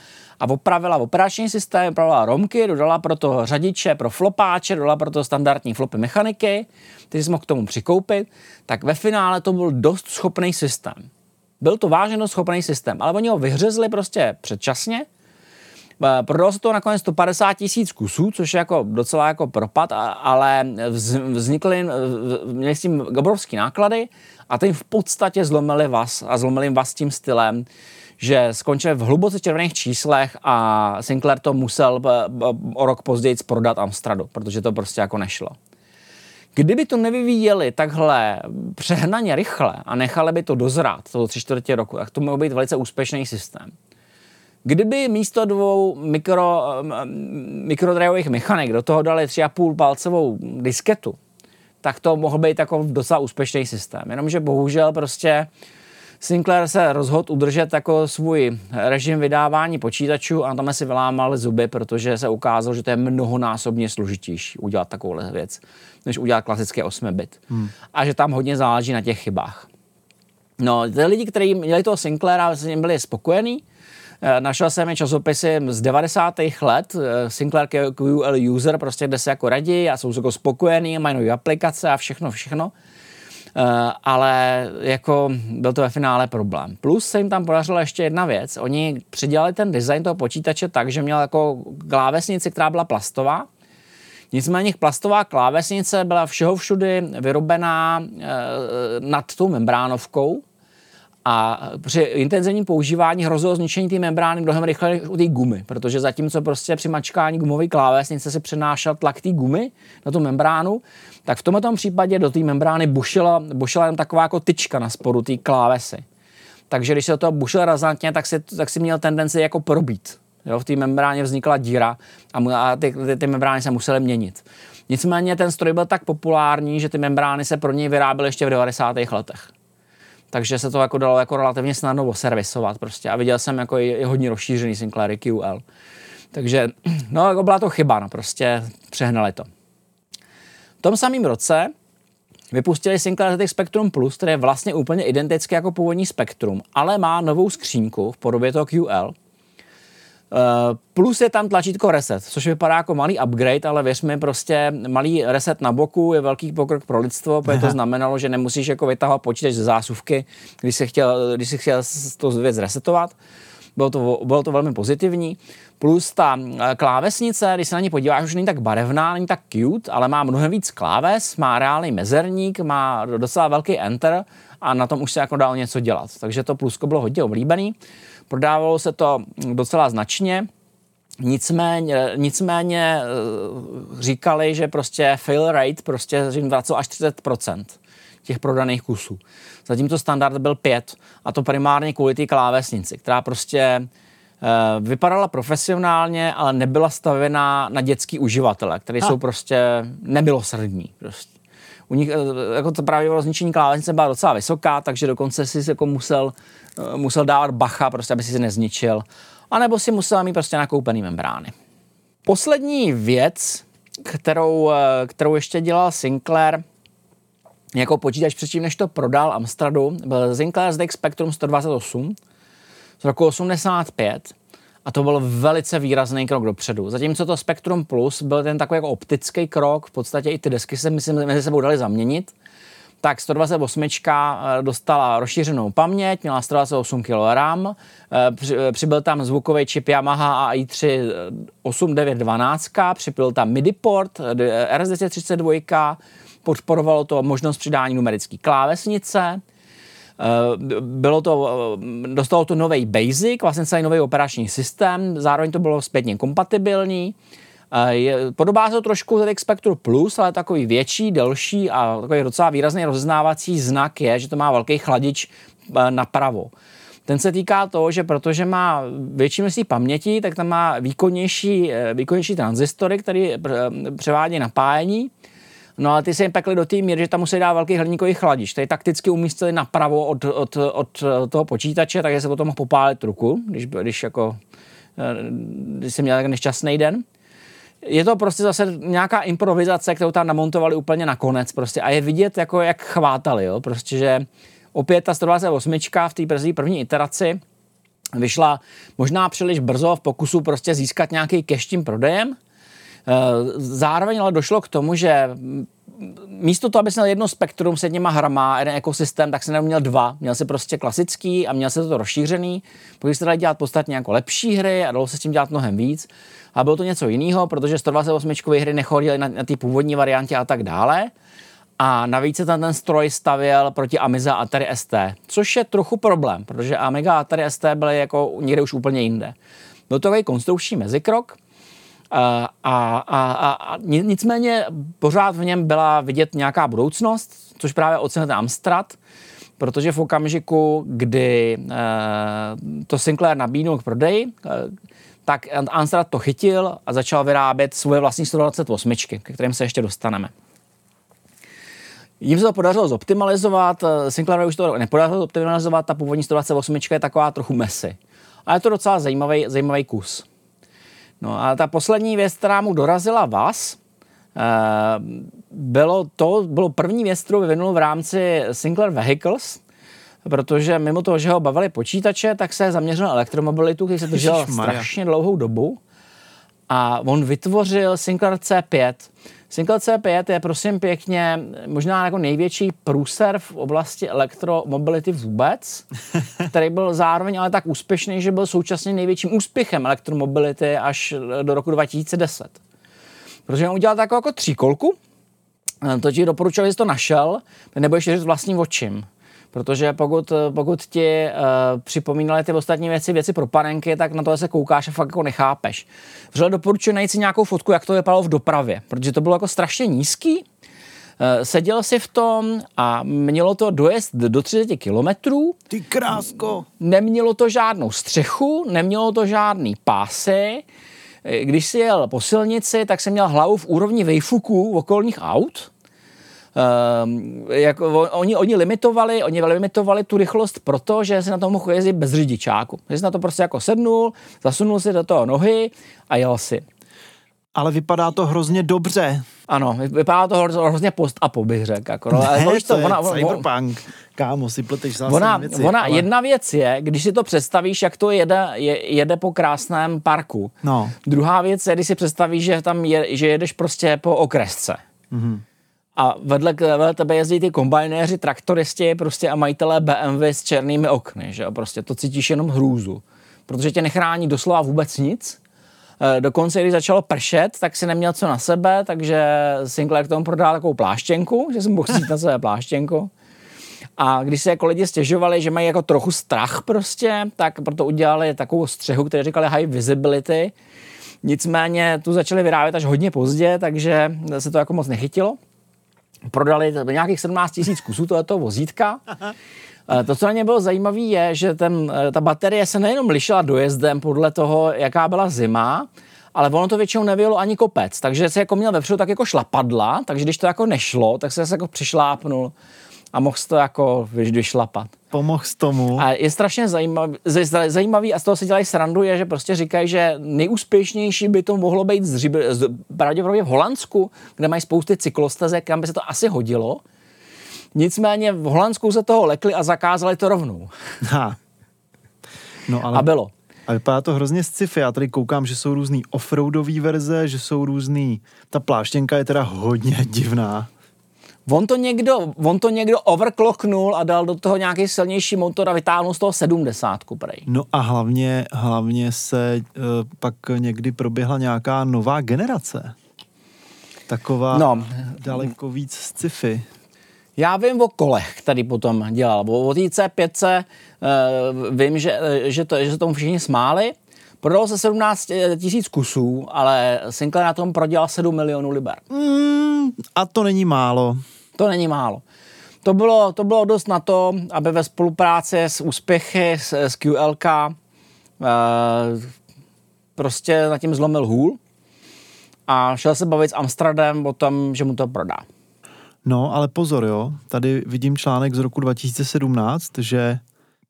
a opravila operační systém, opravila romky, dodala proto řadiče pro flopáče, dodala proto standardní flopy mechaniky, který jsme mohl k tomu přikoupit, tak ve finále to byl dost schopný systém. Byl to vážně dost schopný systém, ale oni ho vyhřezli prostě předčasně, eh, Prodalo se to nakonec 150 tisíc kusů, což je jako docela jako propad, ale vznikly, měli s tím obrovský náklady a tím v podstatě zlomili vás a zlomili vás tím stylem, že skončil v hluboce červených číslech a Sinclair to musel eh, o rok později prodat Amstradu, protože to prostě jako nešlo. Kdyby to nevyvíjeli takhle přehnaně rychle a nechali by to dozrát toho tři čtvrtě roku, tak to mohl být velice úspěšný systém. Kdyby místo dvou mikro, mikrodrejových mechanik do toho dali 3,5 palcovou disketu, tak to mohl být jako docela úspěšný systém. Jenomže bohužel prostě Sinclair se rozhodl udržet jako svůj režim vydávání počítačů a tam si vylámal zuby, protože se ukázalo, že to je mnohonásobně složitější udělat takovouhle věc, než udělat klasický 8-bit. Hmm. A že tam hodně záleží na těch chybách. No, ty lidi, kteří měli toho Sinclaira, s ním byli spokojení, eh, Našel jsem je časopisy z 90. let, eh, Sinclair QL User, prostě kde se jako radí a jsou jako spokojení, mají nové aplikace a všechno, všechno. Eh, ale jako byl to ve finále problém. Plus se jim tam podařila ještě jedna věc. Oni přidělali ten design toho počítače tak, že měl jako klávesnici, která byla plastová, Nicméně plastová klávesnice byla všeho všudy vyrobená e, nad tou membránovkou, a při intenzivním používání hrozilo zničení té membrány mnohem rychleji než u té gumy, protože zatímco prostě při mačkání gumové klávesnice se přenášel tlak té gumy na tu membránu, tak v tomto případě do té membrány bušila, bušila jen taková jako tyčka na sporu té klávesy. Takže když se do toho bušil razantně, tak si, tak si měl tendenci jako probít. Jo, v té membráně vznikla díra a, mu, a ty, ty, ty membrány se musely měnit. Nicméně ten stroj byl tak populární, že ty membrány se pro něj vyráběly ještě v 90. letech takže se to jako dalo jako relativně snadno servisovat prostě a viděl jsem jako i, hodně rozšířený Sinclair QL. Takže no jako byla to chyba, no prostě přehnali to. V tom samém roce vypustili Sinclair ZX Spectrum Plus, který je vlastně úplně identický jako původní Spectrum, ale má novou skřínku v podobě toho QL, plus je tam tlačítko reset, což vypadá jako malý upgrade, ale věř mi, prostě malý reset na boku je velký pokrok pro lidstvo, protože to znamenalo, že nemusíš jako vytahovat počítač ze zásuvky, když si chtěl, když si chtěl to věc resetovat. Bylo to, bylo to velmi pozitivní. Plus ta eh, klávesnice, když se na ní podíváš, už není tak barevná, není tak cute, ale má mnohem víc kláves, má reálný mezerník, má docela velký enter a na tom už se jako dalo něco dělat. Takže to plusko bylo hodně oblíbený. Prodávalo se to docela značně, Nicméně, nicméně eh, říkali, že prostě fail rate prostě jim vracel až 30% těch prodaných kusů. Zatímco standard byl 5 a to primárně kvůli té klávesnici, která prostě uh, vypadala profesionálně, ale nebyla stavěná na dětský uživatele, kteří jsou prostě nemilosrdní. Prostě. u nich eh, jako to právě zničení klávesnice byla docela vysoká, takže dokonce si jako musel, eh, musel dávat bacha, prostě, aby si se nezničil. A nebo si musel mít prostě nakoupený membrány. Poslední věc, kterou, eh, kterou ještě dělal Sinclair, jako počítač předtím, než to prodal Amstradu, byl Sinclair ZX Spectrum 128 z roku 85 a to byl velice výrazný krok dopředu. Zatímco to Spectrum Plus byl ten takový jako optický krok, v podstatě i ty desky se myslím mezi sebou dali zaměnit, tak 128 eh, dostala rozšířenou paměť, měla 128 kg RAM, eh, přibyl tam zvukový čip Yamaha AI3 8912, přibyl tam MIDI port RS232, podporovalo to možnost přidání numerické klávesnice, Eh, bylo to, eh, dostalo to nový Basic, vlastně celý nový operační systém, zároveň to bylo zpětně kompatibilní. Eh, je, podobá se to trošku ZX Spectrum Plus, ale takový větší, delší a takový docela výrazný rozeznávací znak je, že to má velký chladič napravo. Ten se týká toho, že protože má větší množství paměti, tak tam má výkonnější, výkonnější transistory, které převádí napájení No ale ty se jim pekli do té míry, že tam musí dát velký hliníkový chladič. Tady takticky umístili napravo od, od, od toho počítače, takže se potom mohl popálit ruku, když, když jako eh, když jsem měl tak nešťastný den. Je to prostě zase nějaká improvizace, kterou tam namontovali úplně nakonec prostě a je vidět, jako jak chvátali, jo? prostě, že opět ta 128 v té první iteraci vyšla možná příliš brzo v pokusu prostě získat nějaký cash tím prodejem, Eh, zároveň ale došlo k tomu, že místo toho, aby měl jedno spektrum s jedněma hrama, jeden ekosystém, tak se neměl dva. Měl se prostě klasický a měl se to rozšířený. Pokud se dali dělat podstatně jako lepší hry a dalo se s tím dělat mnohem víc. A bylo to něco jiného, protože 128 hry nechodily na, na ty původní variantě a tak dále. A navíc se tam ten stroj stavěl proti Amiga a Atari ST, což je trochu problém, protože Amiga Atari ST byly jako někde už úplně jinde. Byl to takový konstrukční mezikrok, a, a, a, a nicméně pořád v něm byla vidět nějaká budoucnost, což právě ocenil Amstrad, protože v okamžiku, kdy e, to Sinclair nabídnul k prodeji, e, tak Amstrad to chytil a začal vyrábět svoje vlastní 128, ke kterým se ještě dostaneme. Jím se to podařilo zoptimalizovat, Sinclair už to nepodařilo zoptimalizovat, ta původní 128 je taková trochu mesy. Ale je to docela zajímavý, zajímavý kus. No a ta poslední věc, která mu dorazila vás, eh, bylo to, bylo první věc, kterou vyvinul v rámci Sinclair Vehicles, protože mimo toho, že ho bavili počítače, tak se zaměřil na elektromobilitu, který se držel strašně dlouhou dobu. A on vytvořil Sinclair C5, Sinclair C5 je prosím pěkně možná jako největší průser v oblasti elektromobility vůbec, který byl zároveň ale tak úspěšný, že byl současně největším úspěchem elektromobility až do roku 2010. Protože on udělal takovou jako tříkolku, to ti doporučil, že jsi to našel, nebo ještě říct vlastním očím. Protože pokud, pokud ti uh, připomínaly ty ostatní věci, věci pro panenky, tak na to se koukáš a fakt jako nechápeš. Vřele doporučuji najít si nějakou fotku, jak to vypadalo v dopravě, protože to bylo jako strašně nízký, uh, seděl si v tom a mělo to dojezd do 30 kilometrů. Ty krásko. Nemělo to žádnou střechu, nemělo to žádný pásy. Když si jel po silnici, tak jsem měl hlavu v úrovni vejfuků okolních aut Um, jako, oni, oni limitovali, oni limitovali tu rychlost proto, že se na to mohl jezdit bez řidičáku. Že jsi na to prostě jako sednul, zasunul si do toho nohy a jel si. Ale vypadá to hrozně dobře. Ano, vypadá to hrozně post a bych řekl. Jako, no, ne, ale to, to je ona, cyberpunk. Kámo, si pleteš ona, věci. Ona, ale... Jedna věc je, když si to představíš, jak to jede, je, jede po krásném parku. No. Druhá věc je, když si představíš, že tam je, že jedeš prostě po okresce. Mm-hmm a vedle, vedle tebe jezdí ty kombajnéři, traktoristi prostě a majitelé BMW s černými okny, že prostě to cítíš jenom hrůzu, protože tě nechrání doslova vůbec nic. E, dokonce, když začalo pršet, tak si neměl co na sebe, takže Sinclair k tomu prodal takovou pláštěnku, že jsem mohl na sebe pláštěnku. A když se jako lidi stěžovali, že mají jako trochu strach prostě, tak proto udělali takovou střehu, který říkali high visibility. Nicméně tu začali vyrábět až hodně pozdě, takže se to jako moc nechytilo prodali nějakých 17 tisíc kusů tohoto vozítka. Eh, to, co na ně bylo zajímavé, je, že ten, eh, ta baterie se nejenom lišila dojezdem podle toho, jaká byla zima, ale ono to většinou nevělo ani kopec, takže se jako měl vepředu tak jako šlapadla, takže když to jako nešlo, tak se jako přišlápnul a mohl to jako vyšlapat. Pomohl tomu. A je strašně zajímavý, zajímavý a z toho se dělají srandu, je, že prostě říkají, že nejúspěšnější by to mohlo být z, z, pravděpodobně v Holandsku, kde mají spousty cyklostezek, kam by se to asi hodilo. Nicméně v Holandsku se toho lekli a zakázali to rovnou. Ha. No, ale... A bylo. A vypadá to hrozně sci-fi. Já tady koukám, že jsou různý offroadové verze, že jsou různý... Ta pláštěnka je teda hodně divná. On to, někdo, on to někdo overclocknul a dal do toho nějaký silnější motor a vytáhnul z toho 70 prej. No a hlavně, hlavně se uh, pak někdy proběhla nějaká nová generace. Taková no. daleko víc sci-fi. Já vím o kolech, který potom dělal. O té C5 uh, vím, že, že, to, že se tomu všichni smáli. Prodalo se 17 tisíc kusů, ale Sinclair na tom prodělal 7 milionů liber. Mm, a to není málo. To není málo. To bylo, to bylo dost na to, aby ve spolupráci s úspěchy s, s QLK uh, prostě na tím zlomil hůl a šel se bavit s Amstradem o tom, že mu to prodá. No, ale pozor, jo. Tady vidím článek z roku 2017, že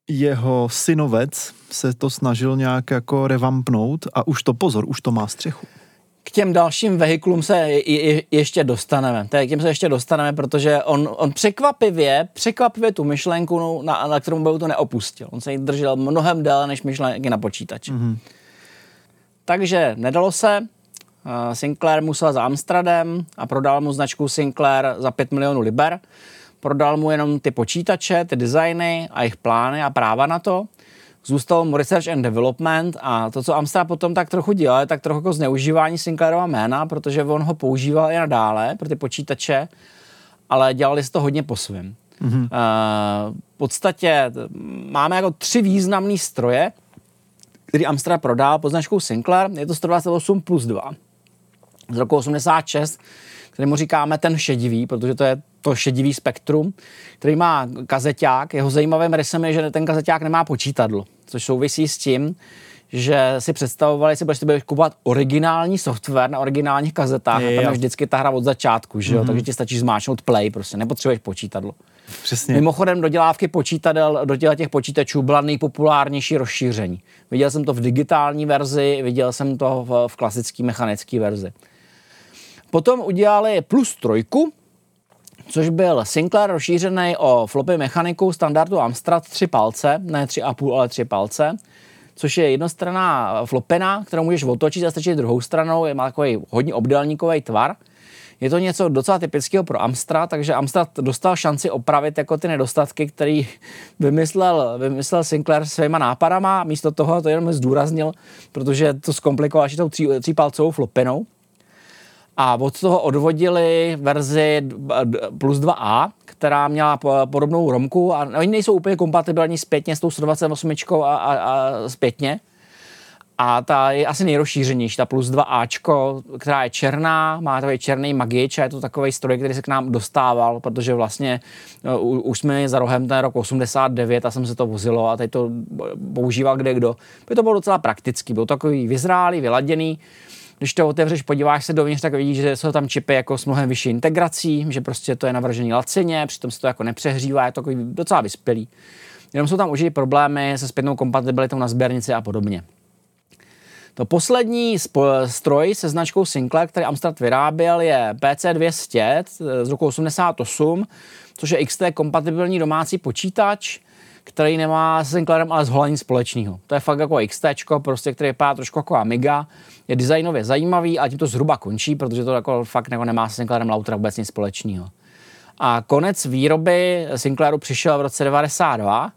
jeho synovec se to snažil nějak jako revampnout a už to, pozor, už to má střechu. K těm dalším vehiklům se je, je, ještě dostaneme. Tak těm se ještě dostaneme, protože on, on překvapivě, překvapivě tu myšlenku, no, na, na kterou byl to neopustil. On se jí držel mnohem déle než myšlenky na počítači. Mm-hmm. Takže nedalo se, Sinclair musel za Amstradem a prodal mu značku Sinclair za 5 milionů liber. Prodal mu jenom ty počítače, ty designy a jejich plány a práva na to. Zůstal mu Research and Development a to, co Amstrad potom tak trochu dělal, tak trochu jako zneužívání Sinclairova jména, protože on ho používal i nadále pro ty počítače, ale dělali si to hodně po svém. Mm-hmm. Uh, v podstatě máme jako tři významné stroje, který Amstrad prodal pod značkou Sinclair. Je to 128 plus 2 z roku 86, který mu říkáme ten šedivý, protože to je to šedivý spektrum, který má kazeťák. Jeho zajímavým rysem je, že ten kazeťák nemá počítadlo, což souvisí s tím, že si představovali, si budeš si kupovat originální software na originálních kazetách je, a tam je vždycky ta hra od začátku, že jo? Mm-hmm. takže ti stačí zmáčknout play, prostě nepotřebuješ počítadlo. Přesně. Mimochodem dodělávky počítadel, do těch počítačů byla nejpopulárnější rozšíření. Viděl jsem to v digitální verzi, viděl jsem to v, v klasické mechanické verzi. Potom udělali plus trojku, což byl Sinclair rozšířený o flopy mechaniku standardu Amstrad 3 palce, ne 3,5, ale 3 palce, což je jednostranná flopena, kterou můžeš otočit a strčit druhou stranou, je má takový hodně obdélníkový tvar. Je to něco docela typického pro Amstrad, takže Amstrad dostal šanci opravit jako ty nedostatky, který vymyslel, vymyslel Sinclair svýma nápadama, místo toho to jenom zdůraznil, protože to zkomplikoval ještě tou tří, třípalcovou flopenou a od toho odvodili verzi plus 2a, která měla podobnou romku a oni nejsou úplně kompatibilní zpětně s tou 128 a, a, a zpětně. A ta je asi nejrozšířenější, ta plus 2Ačko, která je černá, má takový černý magič a je to takový stroj, který se k nám dostával, protože vlastně uh, už jsme za rohem ten rok 89 a jsem se to vozilo a teď to používal kde kdo. By to bylo docela praktický, byl takový vyzrálý, vyladěný, když to otevřeš, podíváš se dovnitř, tak vidíš, že jsou tam čipy jako s mnohem vyšší integrací, že prostě to je navržený lacině, přitom se to jako nepřehřívá, je to takový docela vyspělý. Jenom jsou tam už problémy se zpětnou kompatibilitou na sběrnici a podobně. To poslední stroj se značkou Sinclair, který Amstrad vyráběl, je PC200 z roku 88, což je XT kompatibilní domácí počítač, který nemá s Sinclairem ale zhola nic společného. To je fakt jako XT, prostě, který vypadá trošku jako Amiga, je designově zajímavý a tím to zhruba končí, protože to jako fakt jako nemá s Sinclairem Lautra vůbec nic společného. A konec výroby Sinclairu přišel v roce 92.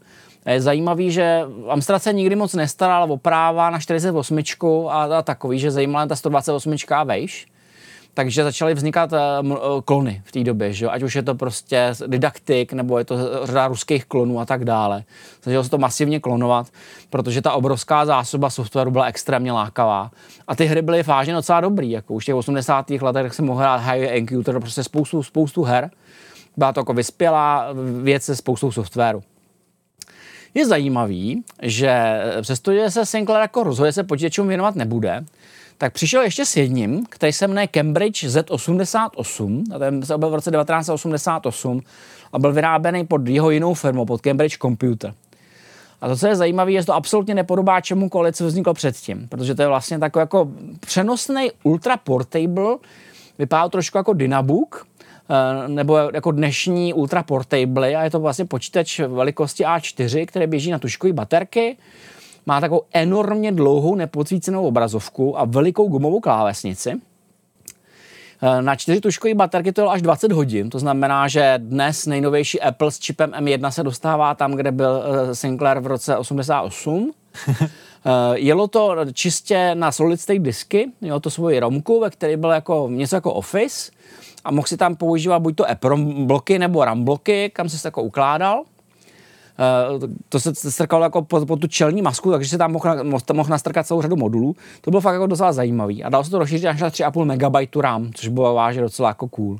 A je zajímavý, že Amstrad se nikdy moc nestaral o práva na 48 a, a takový, že zajímala ta 128 a vejš takže začaly vznikat uh, klony v té době, že? ať už je to prostě didaktik, nebo je to řada ruských klonů a tak dále. Začalo se to masivně klonovat, protože ta obrovská zásoba softwaru byla extrémně lákavá. A ty hry byly vážně docela dobrý, jako už v těch 80. letech jsem mohl hrát High Encounter, prostě spoustu, spoustu her. Byla to jako vyspělá věc se spoustou softwaru. Je zajímavý, že přestože se Sinclair jako rozhodně se počítačům věnovat nebude, tak přišel ještě s jedním, který se jmenuje Cambridge Z88, a ten se objevil v roce 1988 a byl vyráběný pod jeho jinou firmou, pod Cambridge Computer. A to, co je zajímavé, je, že to absolutně nepodobá čemukoliv, co vzniklo předtím, protože to je vlastně takový jako přenosný ultra portable, vypadá trošku jako Dynabook, eh, nebo jako dnešní ultra portable a je to vlastně počítač velikosti A4, který běží na tuškové baterky, má takovou enormně dlouhou nepocvícenou obrazovku a velikou gumovou klávesnici. Eh, na čtyři tuškové baterky to je až 20 hodin, to znamená, že dnes nejnovější Apple s čipem M1 se dostává tam, kde byl eh, Sinclair v roce 88. Eh, jelo to čistě na solid state disky, mělo to svoji romku, ve které byl jako něco jako Office a mohl si tam používat buď to EPROM bloky nebo RAM bloky, kam se jako ukládal. Uh, to se strkalo jako po, po tu čelní masku, takže se tam mohl, mohl, mohl nastrkat celou řadu modulů. To bylo fakt jako docela zajímavý. A dalo se to rozšířit až na 3,5 MB RAM, což bylo vážně docela jako cool.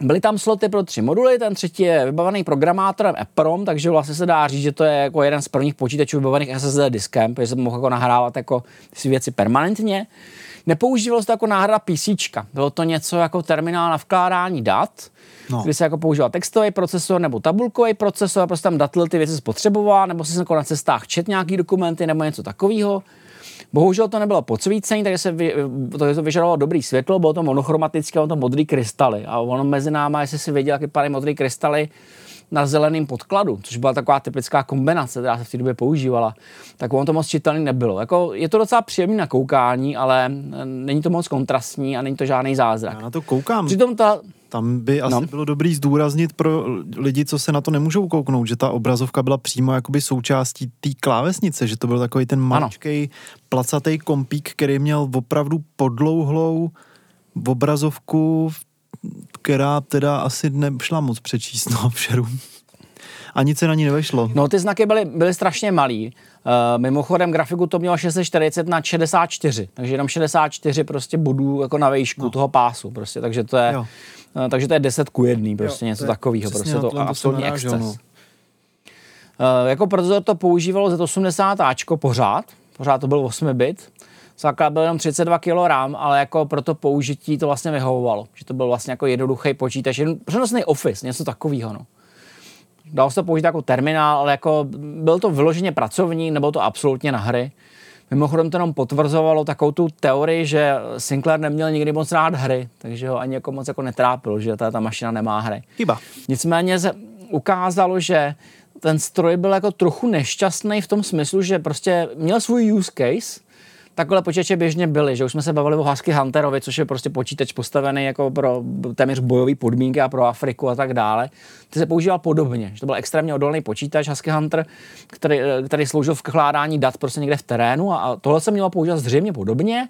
Byly tam sloty pro tři moduly, ten třetí je vybavený programátorem EPROM, takže vlastně se dá říct, že to je jako jeden z prvních počítačů vybavených SSD diskem, protože se mohl jako nahrávat jako si věci permanentně. Nepoužívalo se to jako náhrada PC, bylo to něco jako terminál na vkládání dat, no. kdy se jako používal textový procesor nebo tabulkový procesor, prostě tam datl ty věci spotřeboval, nebo si jako na cestách čet nějaký dokumenty nebo něco takového. Bohužel to nebylo podsvícení, takže se vy, to, to vyžadovalo dobrý světlo, bylo to monochromatické, bylo to modrý krystaly. A ono mezi náma, jestli si věděl, jak vypadají modrý krystaly, na zeleném podkladu, což byla taková typická kombinace, která se v té době používala, tak ono to moc čitelný nebylo. Jako, je to docela příjemné na koukání, ale není to moc kontrastní a není to žádný zázrak. Já na to koukám. Přitom ta, tam by asi no. bylo dobrý zdůraznit pro lidi, co se na to nemůžou kouknout, že ta obrazovka byla přímo jakoby součástí té klávesnice, že to byl takový ten maličkej placatý kompík, který měl opravdu podlouhlou obrazovku, která teda asi nešla moc přečíst, no, všeru. A nic se na ní nevešlo. No ty znaky byly, byly strašně malý. Uh, mimochodem grafiku to mělo 640 na 64, takže jenom 64 prostě bodů jako na výšku no. toho pásu prostě, takže to je, uh, takže to je 10 ku 1, prostě jo, něco takového, prostě to, to absolutní exces. No. Uh, jako procesor to používalo Z80 Ačko pořád, pořád to byl 8 bit, Základ byl jenom 32 kg RAM, ale jako pro to použití to vlastně vyhovovalo. Že to byl vlastně jako jednoduchý počítač, jeden přenosný office, něco takového. No. Dalo se to použít jako terminál, ale jako byl to vyloženě pracovní, nebo to absolutně na hry. Mimochodem to jenom potvrzovalo takovou tu teorii, že Sinclair neměl nikdy moc rád hry, takže ho ani jako moc jako netrápil, že ta, ta mašina nemá hry. Chyba. Nicméně se ukázalo, že ten stroj byl jako trochu nešťastný v tom smyslu, že prostě měl svůj use case, takhle počítače běžně byly, že už jsme se bavili o Husky Hunterovi, což je prostě počítač postavený jako pro téměř bojové podmínky a pro Afriku a tak dále. Ty se používal podobně, že to byl extrémně odolný počítač Husky Hunter, který, který sloužil v kládání dat prostě někde v terénu a tohle se mělo používat zřejmě podobně.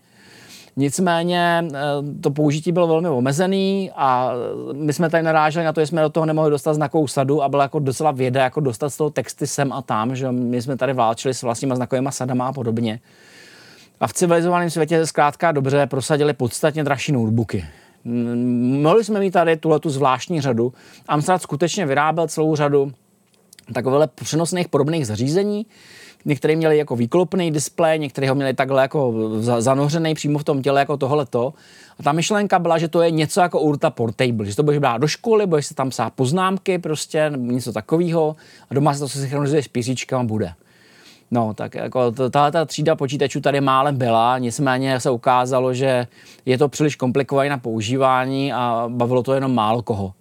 Nicméně eh, to použití bylo velmi omezený a my jsme tady naráželi na to, že jsme do toho nemohli dostat znakovou sadu a byla jako docela věda, jako dostat z toho texty sem a tam, že my jsme tady válčili s vlastníma znakovými sadama a podobně. A v civilizovaném světě se zkrátka dobře prosadili podstatně dražší notebooky. Mohli jsme mít tady tuhle tu zvláštní řadu. Amstrad skutečně vyráběl celou řadu takových přenosných podobných zařízení. Některé měli jako výklopný displej, některé ho měli takhle jako zanořený přímo v tom těle jako tohleto. A ta myšlenka byla, že to je něco jako Urta Portable, že to budeš brát do školy, budeš se tam psát poznámky prostě, něco takového a doma se to synchronizuje s písíčkama bude. No, tak jako tahle ta třída počítačů tady málem byla, nicméně se ukázalo, že je to příliš komplikované na používání a bavilo to jenom málo koho.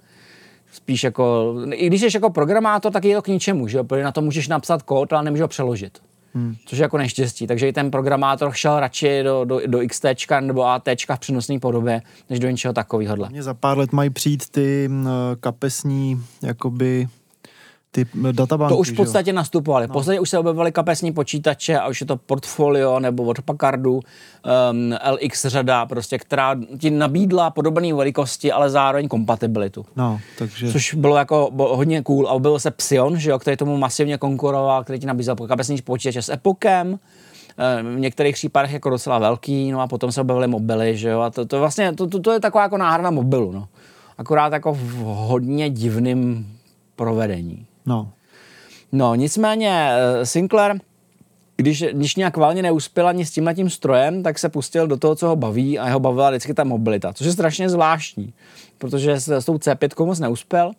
Spíš jako, i když jsi jako programátor, tak je to k ničemu, že protože na to můžeš napsat kód, ale nemůžeš ho přeložit. Hmm. Což je jako neštěstí. Takže i ten programátor šel radši do, do, do XT nebo AT v přenosné podobě, než do něčeho takového. Mě za pár let mají přijít ty kapesní jakoby ty databanky. To už v podstatě nastupovaly. No. V podstatě už se objevovaly kapesní počítače a už je to portfolio nebo od Packardu um, LX řada, prostě, která ti nabídla podobné velikosti, ale zároveň kompatibilitu. No, takže... Což bylo jako bylo hodně cool. A objevil se Psion, že jo, který tomu masivně konkuroval, který ti nabízel kapesní počítače s Epokem, v některých případech jako docela velký, no a potom se objevily mobily, že jo, a to, to vlastně, to, to, to je taková jako náhrada mobilu, no. Akorát jako v hodně divným provedení. No. No, nicméně eh, Sinclair když, když nějak válně neuspěl ani s tímhle tím strojem, tak se pustil do toho, co ho baví a jeho bavila vždycky ta mobilita, což je strašně zvláštní, protože s, s tou C5 moc neuspěl.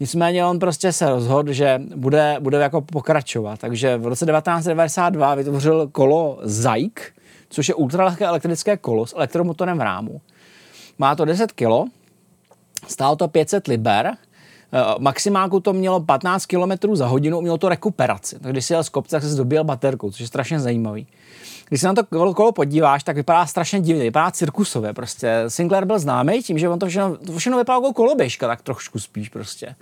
Nicméně on prostě se rozhodl, že bude, bude jako pokračovat. Takže v roce 1992 vytvořil kolo Zajk, což je ultralehké elektrické kolo s elektromotorem v rámu. Má to 10 kg, stálo to 500 liber, eh, maximálku to mělo 15 km za hodinu, mělo to rekuperaci. Takže když si jel z kopce, tak se dobíjel baterkou, což je strašně zajímavý. Když se na to kolo, podíváš, tak vypadá strašně divně, vypadá cirkusově prostě. Sinclair byl známý tím, že on to všechno, všechno vypadalo jako koloběžka, tak trošku spíš prostě.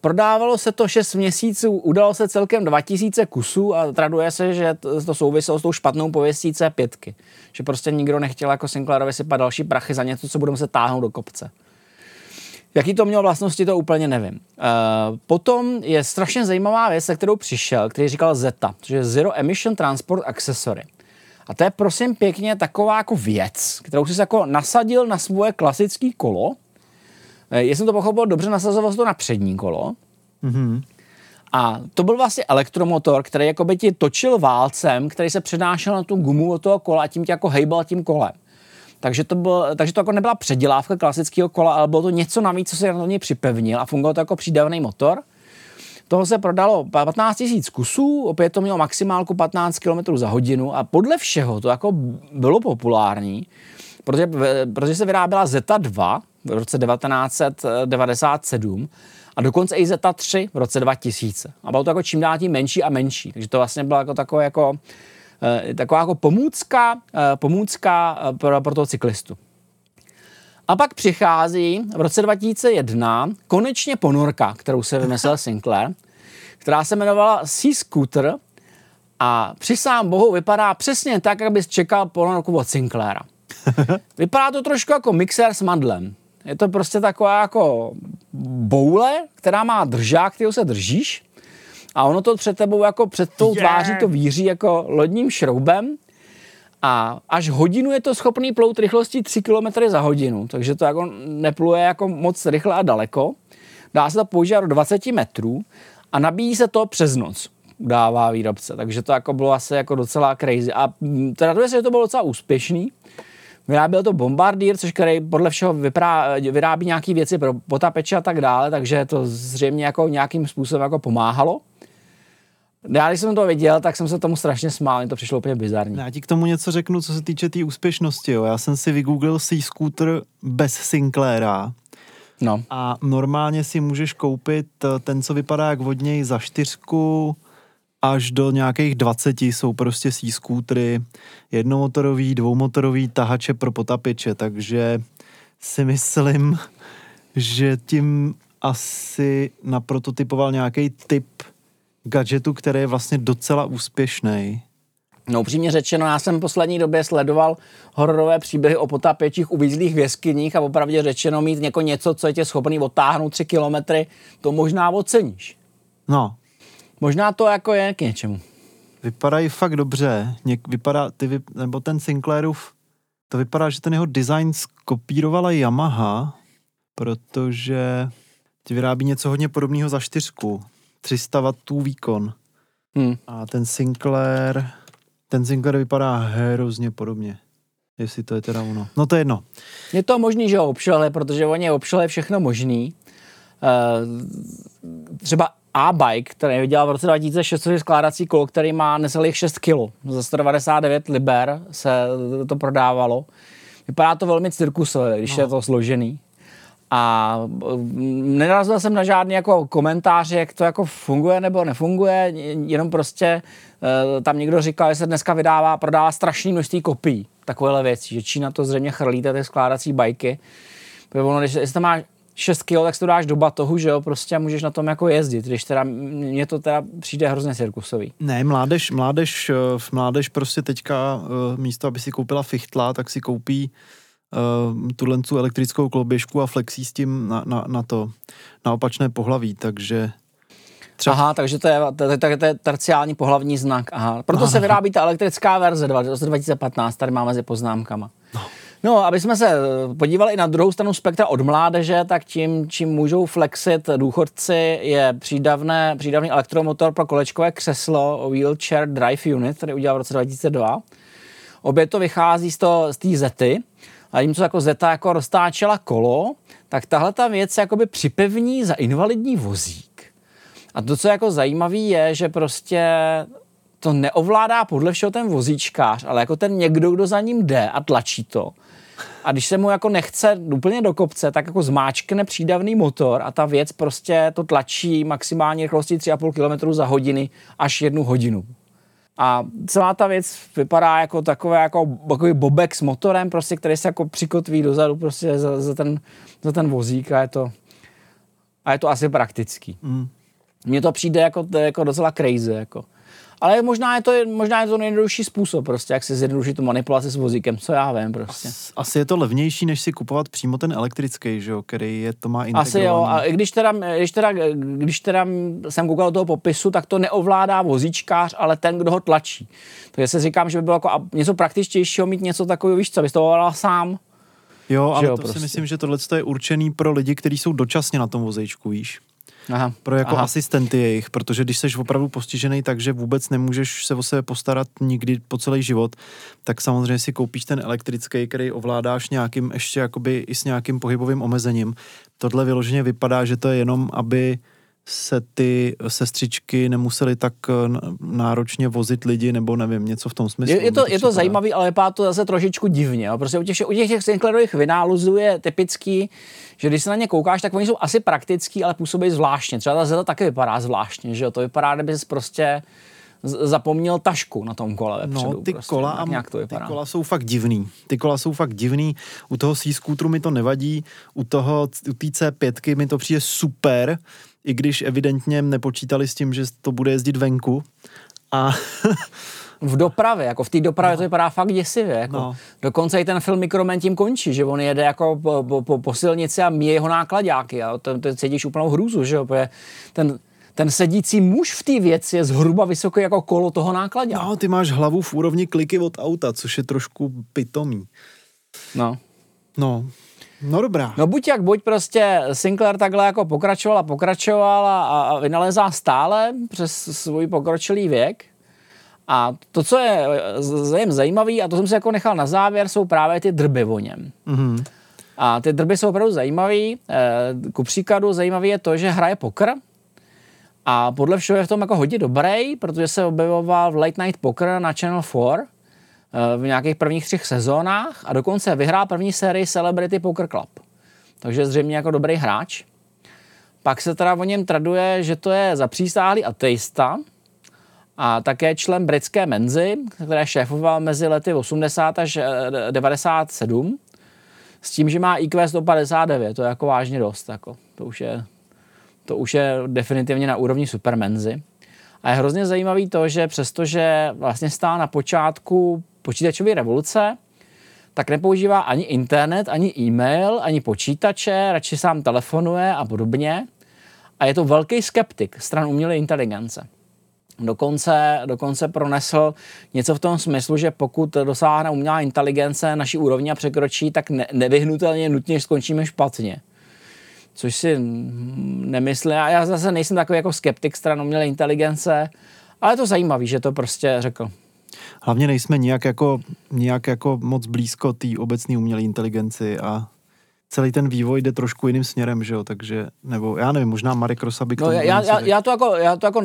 Prodávalo se to 6 měsíců, udalo se celkem 2000 kusů a traduje se, že to souviselo s tou špatnou pověstí C5. Že prostě nikdo nechtěl jako Sinclairovi sypat další prachy za něco, co budeme se táhnout do kopce. Jaký to mělo vlastnosti, to úplně nevím. Uh, potom je strašně zajímavá věc, se kterou přišel, který říkal ZETA, což je Zero Emission Transport Accessory. A to je prosím pěkně taková jako věc, kterou jsi jako nasadil na svoje klasické kolo. Eh, jestli jsem to pochopil dobře, nasazoval to na přední kolo. Mm-hmm. A to byl vlastně elektromotor, který jako by ti točil válcem, který se přenášel na tu gumu od toho kola a tím tě jako hejbal tím kolem. Takže to, byl, takže to jako nebyla předělávka klasického kola, ale bylo to něco navíc, co se na něj připevnil a fungovalo to jako přídavný motor. Toho se prodalo 15 000 kusů, opět to mělo maximálku 15 km za hodinu a podle všeho to jako bylo populární, protože, protože se vyráběla Zeta 2 v roce 1997 a dokonce i Zeta 3 v roce 2000. A bylo to jako čím dál tím menší a menší. Takže to vlastně bylo jako takové jako, taková jako pomůcka, eh, pomůcka eh, pro, pro toho cyklistu. A pak přichází v roce 2001 konečně ponorka, kterou se vymyslel Sinclair, která se jmenovala Sea Scooter a při sám bohu vypadá přesně tak, jak bys čekal ponorku od Sinclaira. Vypadá to trošku jako mixer s mandlem. Je to prostě taková jako boule, která má držák, kterou se držíš a ono to před tebou jako před tou yeah. tváří to víří jako lodním šroubem a až hodinu je to schopný plout rychlostí 3 km za hodinu, takže to jako nepluje jako moc rychle a daleko. Dá se to používat do 20 metrů a nabíjí se to přes noc dává výrobce, takže to jako bylo asi jako docela crazy. A teda se, že to bylo docela úspěšný. Vyráběl to Bombardier, což který podle všeho vyprá, vyrábí nějaké věci pro potapeče a tak dále, takže to zřejmě jako nějakým způsobem jako pomáhalo. Já když jsem to viděl, tak jsem se tomu strašně smál, mi to přišlo úplně bizarní. Já ti k tomu něco řeknu, co se týče té tý úspěšnosti. Jo. Já jsem si vygooglil si scooter bez Sinclaira. No. A normálně si můžeš koupit eh, ten, co vypadá jak vodněj za čtyřku, až do nějakých 20 jsou prostě sí skútry, jednomotorový, dvoumotorový tahače pro potapiče, takže si myslím, že tím asi naprototypoval nějaký typ gadgetu, který je vlastně docela úspěšný. No upřímně řečeno, já jsem v poslední době sledoval hororové příběhy o potápěčích uvízlých v jeskyních a opravdu řečeno mít něko něco, co je tě schopný odtáhnout tři kilometry, to možná oceníš. No. Možná to jako je k něčemu. Vypadají fakt dobře. Něk, vypadá, ty, vy, nebo ten Sinclairův, to vypadá, že ten jeho design skopírovala Yamaha, protože ti vyrábí něco hodně podobného za čtyřku. 300 W výkon. Hmm. A ten Sinclair, ten Sinclair vypadá hrozně podobně. Jestli to je teda ono. No to je jedno. Je to možný, že ho obšele, protože oni obšele všechno možný. Uh, třeba A-Bike, který vydělal v roce 2006 skládací kolo, který má necelých 6 kg. Za 199 liber se to prodávalo. Vypadá to velmi cirkusové, když no. je to složený. A mm, nenarazil jsem na žádný jako komentář, jak to jako funguje nebo nefunguje, jenom prostě uh, tam někdo říkal, že se dneska vydává, prodává strašný množství kopií takovéhle věcí, že Čína to zřejmě chrlí, ty skládací bajky. Ono, když, jestli to má 6 kg, tak si to dáš do batohu, že jo, prostě můžeš na tom jako jezdit, když teda mně to teda přijde hrozně cirkusový. Ne, mládež, mládež, eh, mládež prostě teďka eh, místo, aby si koupila fichtla, tak si koupí uh, tuhle elektrickou kloběžku a flexí s tím na, na, na to, na opačné pohlaví, takže Třeba... Aha, takže to je, to, to, to, to je terciální pohlavní znak. Aha. Proto Aha. se vyrábí ta elektrická verze 2015, tady máme mezi poznámkama. No. No, aby jsme se podívali i na druhou stranu spektra od mládeže, tak tím, čím můžou flexit důchodci, je přídavné, přídavný elektromotor pro kolečkové křeslo Wheelchair Drive Unit, který udělal v roce 2002. Obě to vychází z, z té Zety, a tím, co jako Zeta jako roztáčela kolo, tak tahle ta věc jakoby připevní za invalidní vozík. A to, co je jako zajímavé, je, že prostě to neovládá podle všeho ten vozíčkář, ale jako ten někdo, kdo za ním jde a tlačí to. A když se mu jako nechce úplně do kopce, tak jako zmáčkne přídavný motor a ta věc prostě to tlačí maximální rychlostí 3,5 km za hodiny až jednu hodinu. A celá ta věc vypadá jako takové jako takový bobek s motorem, prostě, který se jako přikotví dozadu prostě za, za, ten, za ten vozík a je to, a je to asi praktický. Mm. Mně to přijde jako, jako docela crazy. Jako. Ale možná je to, možná je to nejjednodušší způsob, prostě, jak si zjednodušit tu manipulaci s vozíkem, co já vím prostě. As, asi je to levnější, než si kupovat přímo ten elektrický, že jo, který je, to má integrovaný. Asi jo, a když teda, když teda, když teda jsem koukal do toho popisu, tak to neovládá vozíčkář, ale ten, kdo ho tlačí. Takže se říkám, že by bylo jako něco praktičtějšího mít něco takového, víš co, bys to ovládal sám. Jo, ale jo, to prostě. si myslím, že tohle je určený pro lidi, kteří jsou dočasně na tom vozejčku, víš. Aha. pro jako Aha. asistenty jejich, protože když jsi opravdu postižený tak, že vůbec nemůžeš se o sebe postarat nikdy po celý život, tak samozřejmě si koupíš ten elektrický, který ovládáš nějakým ještě jakoby i s nějakým pohybovým omezením. Tohle vyloženě vypadá, že to je jenom, aby se ty sestřičky nemuseli tak eh, náročně vozit lidi, nebo nevím, něco v tom smyslu. Je, je to, je to zajímavý, ale vypadá to zase trošičku divně. Jo. Prostě u těch, u těch, těch Sinclairových vynálezů je typický, že když se na ně koukáš, tak oni jsou asi praktický, ale působí zvláštně. Třeba ta Zeta taky vypadá zvláštně, že jo? To vypadá, kdyby jsi prostě zapomněl tašku na tom kole vepředu. No, ty prostě, kola, a nějak to vypadá. ty kola jsou fakt divný. Ty kola jsou fakt divný. U toho C-scootru mi to nevadí, u toho, u té C5 mi to přijde super, i když evidentně nepočítali s tím, že to bude jezdit venku. A v dopravě, jako v té dopravě no. to vypadá fakt děsivě. Jako. No. Dokonce i ten film Mikromen tím končí, že on jede jako po, po, po silnici a míje jeho nákladáky. A to, to cítíš úplnou hrůzu, že jo? Ten, ten sedící muž v té věci je zhruba vysoký jako kolo toho nákladě. No, ty máš hlavu v úrovni kliky od auta, což je trošku pitomý. No. No, No dobrá. No buď jak buď prostě Sinclair takhle jako pokračoval a pokračoval a, a vynalezá stále přes svůj pokročilý věk. A to, co je zajímavé, a to jsem si jako nechal na závěr, jsou právě ty drby o něm. Mm-hmm. A ty drby jsou opravdu zajímavé. Eh, ku příkladu zajímavý je to, že hraje poker. A podle všeho je v tom jako hodně dobrý, protože se objevoval v Late Night Poker na Channel 4 eh, v nějakých prvních třech sezónách a dokonce vyhrál první sérii Celebrity Poker Club. Takže zřejmě jako dobrý hráč. Pak se teda o něm traduje, že to je zapřísáhlý ateista, a také člen britské menzy, které šéfoval mezi lety 80 až 97, eh, s tím, že má IQ 159, to je jako vážně dost, jako, to, už je, to už je definitivně na úrovni supermenzy. A je hrozně zajímavý to, že přestože vlastně stál na počátku počítačové revoluce, tak nepoužívá ani internet, ani e-mail, ani počítače, radši sám telefonuje a podobně. A je to velký skeptik stran umělé inteligence. Dokonce, dokonce pronesl něco v tom smyslu, že pokud dosáhne umělá inteligence naší úrovně a překročí, tak ne, nevyhnutelně nutně skončíme špatně. Což si nemyslím. A já zase nejsem takový jako skeptik stran umělé inteligence, ale je to zajímavé, že to prostě řekl. Hlavně nejsme nijak jako, nijak jako moc blízko té obecné umělé inteligenci a celý ten vývoj jde trošku jiným směrem, že jo, takže, nebo já nevím, možná Marek Rosa by k no, tomu no, já, já, já, to jako, já to jako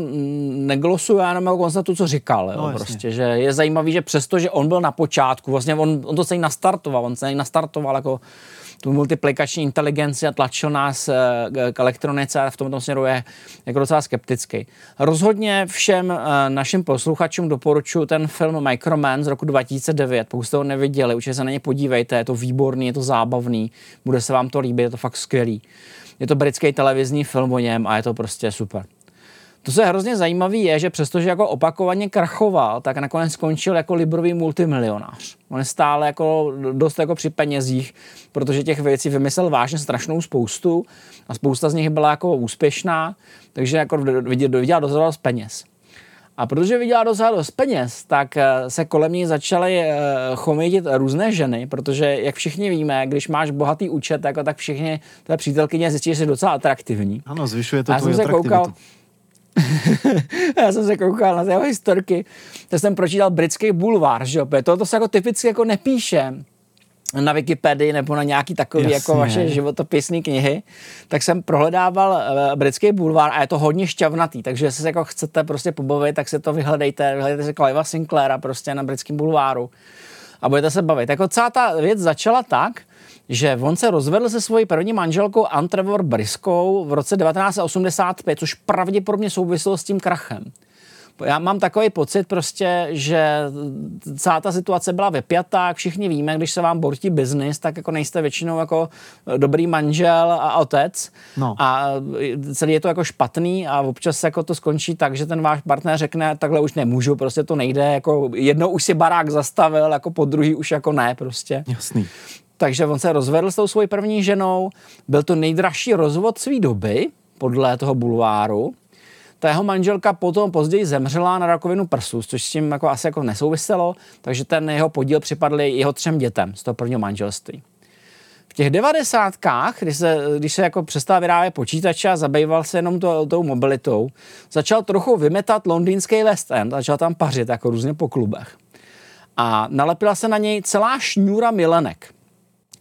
neglosuju, já jenom jako konstatuju, co říkal, jo, no, prostě, že je zajímavý, že přesto, že on byl na počátku, vlastně on, on to celý nastartoval, on se nastartoval jako tu multiplikační inteligenci a tlačil nás eh, k elektronice a v tomto směru je jako docela skeptický. Rozhodně všem eh, našim posluchačům doporučuji ten film Microman z roku 2009. Pokud jste ho neviděli, určitě se na ně podívejte, je to výborný, je to zábavný, bude se vám to líbit, je to fakt skvělý. Je to britský televizní film o něm a je to prostě super. To, co je hrozně zajímavé, je, že přestože jako opakovaně krachoval, tak nakonec skončil jako librový multimilionář. On je stále jako dost jako při penězích, protože těch věcí vymyslel vážně strašnou spoustu a spousta z nich byla jako úspěšná, takže jako vydělal dost peněz. A protože vydělala docela dost peněz, tak eh, se kolem ní začaly eh, chomitit různé ženy, protože jak všichni víme, když máš bohatý účet, jako tak všichni tvé přítelkyně zjistí, že jsi docela atraktivní. Ano, zvyšuje to A já jsem se koukal. já jsem se koukal na jeho historky, tak jsem pročítal britský bulvár, že jo, tohle se jako typicky jako nepíše na Wikipedii nebo na nějaký takový Jasně. jako vaše životopisné knihy, tak jsem prohledával uh, britský bulvár a je to hodně šťavnatý, takže jestli se jako chcete prostě pobavit, tak se to vyhledejte, vyhledejte si Clive'a Sinclaira prostě na britském bulváru a budete se bavit. Jako celá ta věc začala tak, že on se rozvedl se svojí první manželkou Ann Trevor Briskou v roce 1985, což pravděpodobně souviselo s tím krachem. Já mám takový pocit prostě, že celá ta situace byla vypjatá, jak všichni víme, když se vám bortí biznis, tak jako nejste většinou jako dobrý manžel a otec No. a celý je to jako špatný a občas jako to skončí tak, že ten váš partner řekne, takhle už nemůžu, prostě to nejde, jako jednou už si barák zastavil, jako po druhý už jako ne prostě. Jasný. Takže on se rozvedl s tou svojí první ženou. Byl to nejdražší rozvod své doby, podle toho bulváru. Ta jeho manželka potom později zemřela na rakovinu prsu, což s tím jako asi jako nesouviselo, takže ten jeho podíl připadl jeho třem dětem z toho prvního manželství. V těch devadesátkách, když se, když se jako přestal vyrábět počítače a zabýval se jenom to, tou mobilitou, začal trochu vymetat londýnský West End, začal tam pařit jako různě po klubech. A nalepila se na něj celá šňůra milenek.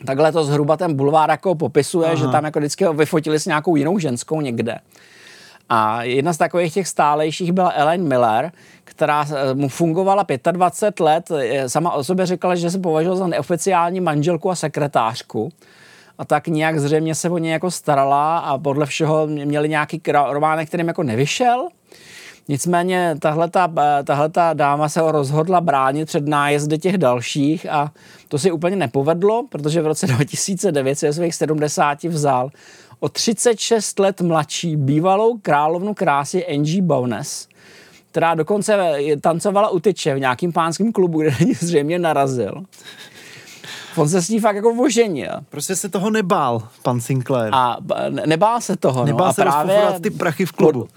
Takhle to zhruba ten bulvár jako popisuje, Aha. že tam jako vždycky ho vyfotili s nějakou jinou ženskou někde. A jedna z takových těch stálejších byla Ellen Miller, která eh, mu fungovala 25 let. Eh, Sama o sobě říkala, že se považovala za neoficiální manželku a sekretářku. A tak nějak zřejmě se o ně jako starala a podle všeho měli nějaký románek, kterým jako nevyšel. Nicméně tahle ta dáma se ho rozhodla bránit před nájezdy těch dalších a to si úplně nepovedlo, protože v roce 2009 se svých 70 vzal o 36 let mladší bývalou královnu krásy Angie Bowness, která dokonce tancovala u tyče v nějakým pánském klubu, kde na zřejmě narazil. On se s ní fakt jako oženil. Prostě se toho nebál, pan Sinclair. A ne- nebál se toho. nebál no. se a právě rozfofurovat ty prachy v klubu. pod-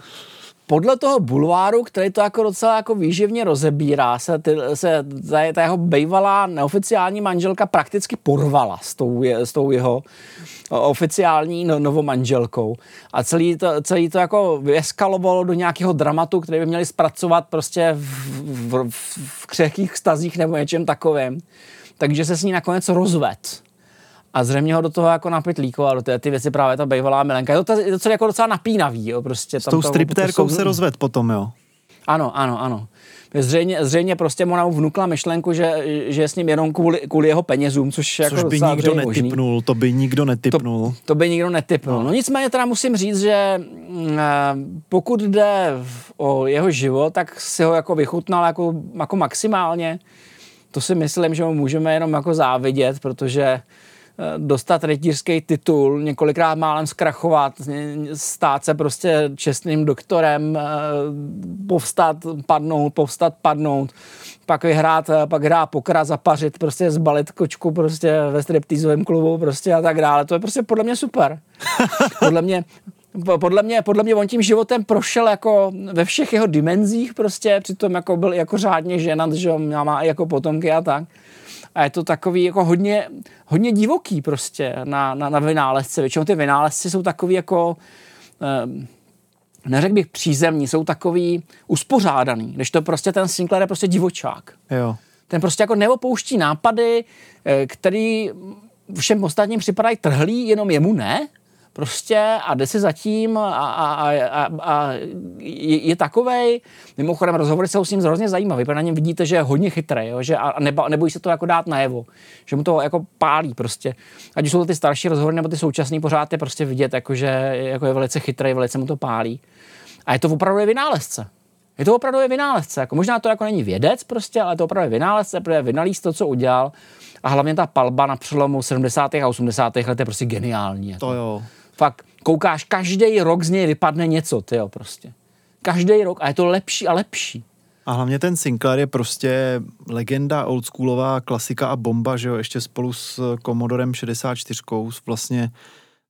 podle toho bulváru, který to jako docela jako výživně rozebírá, se, ty, se ta, ta jeho bývalá neoficiální manželka prakticky porvala s tou, je- s tou jeho oficiální no, novomanželkou. A celý to, celý to jako vyeskalovalo do nějakého dramatu, který by měli zpracovat prostě v, v, v, v křehkých stazích nebo něčem takovým. Takže se s ní nakonec rozved. A zřejmě ho do toho jako napitlíkoval, do té ty věci právě ta bývalá milenka. Je to, je to jako docela napínavý, jo, prostě. S tou striptérkou se rozved potom, jo. Ano, ano, ano. Zřejmě, zřejmě prostě mu vnukla myšlenku, že, že je s ním jenom kvůli, kvůli jeho penězům, což, je Což jako by nikdo zřejmě možný. netypnul, to by nikdo netypnul. To by nikdo netypnul. No nicméně teda musím říct, že mm, eh, pokud jde o jeho život, tak si ho jako vychutnal jako, jako maximálně. To si myslím, že mu můžeme jenom jako závidět, protože dostat rytířský titul, několikrát málem zkrachovat, stát se prostě čestným doktorem, eh, povstat, padnout, povstat, padnout, pak vyhrát, eh, pak hrát pokra, zapařit, prostě zbalit kočku prostě ve striptýzovém klubu prostě a tak dále. To je prostě podle mě super. Podle mě, po- podle mě, podle mě on tím životem prošel jako ve všech jeho dimenzích prostě, přitom jako byl jako řádně ženat, že má jako potomky a tak. A je to takový jako hodně, hodně divoký prostě na, na, na vynálezce. Většinou ty vynálezci jsou takový jako, eh, neřekl bych přízemní, jsou takový uspořádaný, když to prostě ten Sinclair je prostě divočák. Jo. Ten prostě jako neopouští nápady, eh, který všem ostatním připadají trhlý, jenom jemu ne. Prostě a jde si zatím a, a, a, a, je, je takovej, mimochodem rozhovory jsou s ním hrozně zajímavý, protože na něm vidíte, že je hodně chytrý, jo, že a neba, nebojí se to jako dát najevo, že mu to jako pálí prostě. Ať už jsou to ty starší rozhovory nebo ty současný, pořád je prostě vidět, jako, že jako je velice chytrý, velice mu to pálí. A je to opravdu je vynálezce. Je to opravdu je vynálezce. Jako možná to jako není vědec prostě, ale to opravdu je vynálezce, protože vynalíz to, co udělal. A hlavně ta palba na přelomu 70. a 80. let je prostě geniální. Jako. To jo. Fakt, koukáš, každý rok z něj vypadne něco, ty jo, prostě. Každý rok a je to lepší a lepší. A hlavně ten Sinclair je prostě legenda, oldschoolová klasika a bomba, že jo, ještě spolu s Commodorem 64, s vlastně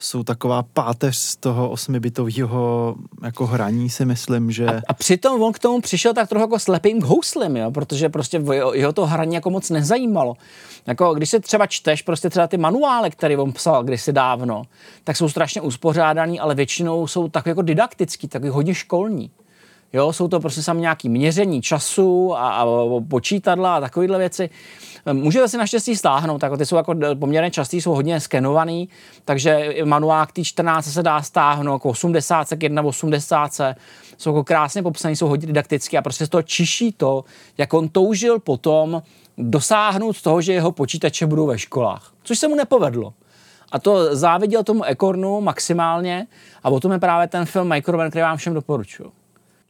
jsou taková páteř z toho osmibitového jako hraní, si myslím, že... A, a přitom on k tomu přišel tak trochu jako slepým houslem, jo, protože prostě jeho, to hraní jako moc nezajímalo. Jako když se třeba čteš prostě třeba ty manuály, které on psal kdysi dávno, tak jsou strašně uspořádaný, ale většinou jsou tak jako didaktický, tak hodně školní. Jo, jsou to prostě sam nějaký měření času a, a počítadla a takovéhle věci. Můžete si naštěstí stáhnout, jako ty jsou jako poměrně častý, jsou hodně skenovaný, takže manuál k 14 se dá stáhnout, jako 80, k 80, jsou jako krásně popsaný, jsou hodně didaktický a prostě to čiší to, jak on toužil potom dosáhnout toho, že jeho počítače budou ve školách, což se mu nepovedlo. A to záviděl tomu Ekornu maximálně a o tom je právě ten film Microman, který vám všem doporučuji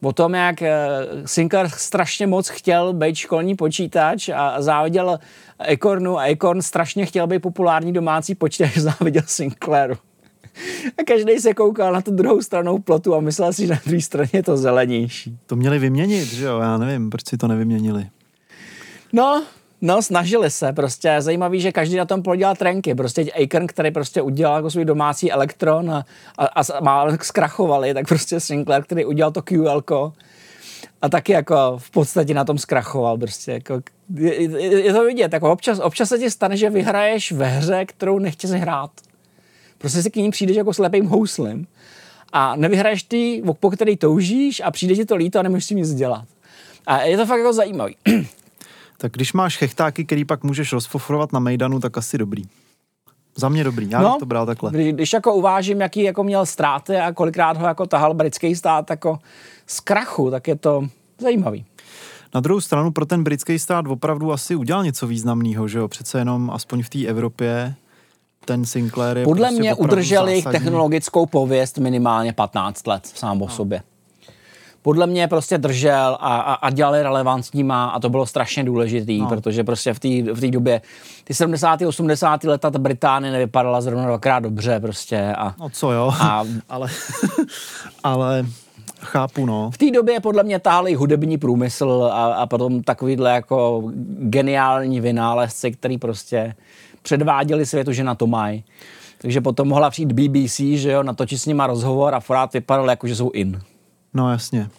o tom, jak eh, Sinclair strašně moc chtěl být školní počítač a záviděl Ekornu a Ekorn strašně chtěl být populární domácí počítač, záviděl Sinclairu. A každý se koukal na tu druhou stranu plotu a myslel si, že na druhé straně je to zelenější. To měli vyměnit, že jo? Já nevím, proč si to nevyměnili. No, No, snažili se, prostě zajímavý, že každý na tom podělal trenky, prostě Akern, který prostě udělal jako svůj domácí elektron a, a, a má zkrachovali, tak prostě Sinclair, který udělal to QL a taky jako v podstatě na tom zkrachoval, prostě jako, je, je, je to vidět, jako občas, občas se ti stane, že vyhraješ ve hře, kterou nechceš hrát. Prostě si k ní přijdeš jako slepým houslem a nevyhraješ ty, po který toužíš a přijde ti to líto a nemůžeš si nic dělat. A je to fakt jako zajímavý. Tak když máš chechtáky, který pak můžeš rozfofrovat na Mejdanu, tak asi dobrý. Za mě dobrý, já no, to bral takhle. Když, když jako uvážím, jaký jako měl ztráty a kolikrát ho jako tahal britský stát jako z krachu, tak je to zajímavý. Na druhou stranu pro ten britský stát opravdu asi udělal něco významného, že jo? Přece jenom aspoň v té Evropě ten Sinclair je Podle prostě mě udržel jejich technologickou pověst minimálně 15 let sám o no. sobě podle mě prostě držel a, a, a dělali relevantníma a to bylo strašně důležitý, no. protože prostě v té v době, ty 70. 80. leta ta Británie nevypadala zrovna dvakrát dobře prostě. A, no co jo, a, ale, ale chápu, no. V té době podle mě táhli hudební průmysl a, a potom takovýhle jako geniální vynálezci, který prostě předváděli světu, že na to mají. Takže potom mohla přijít BBC, že jo, natočit s nima rozhovor a forát vypadal jako, že jsou in. No jasně.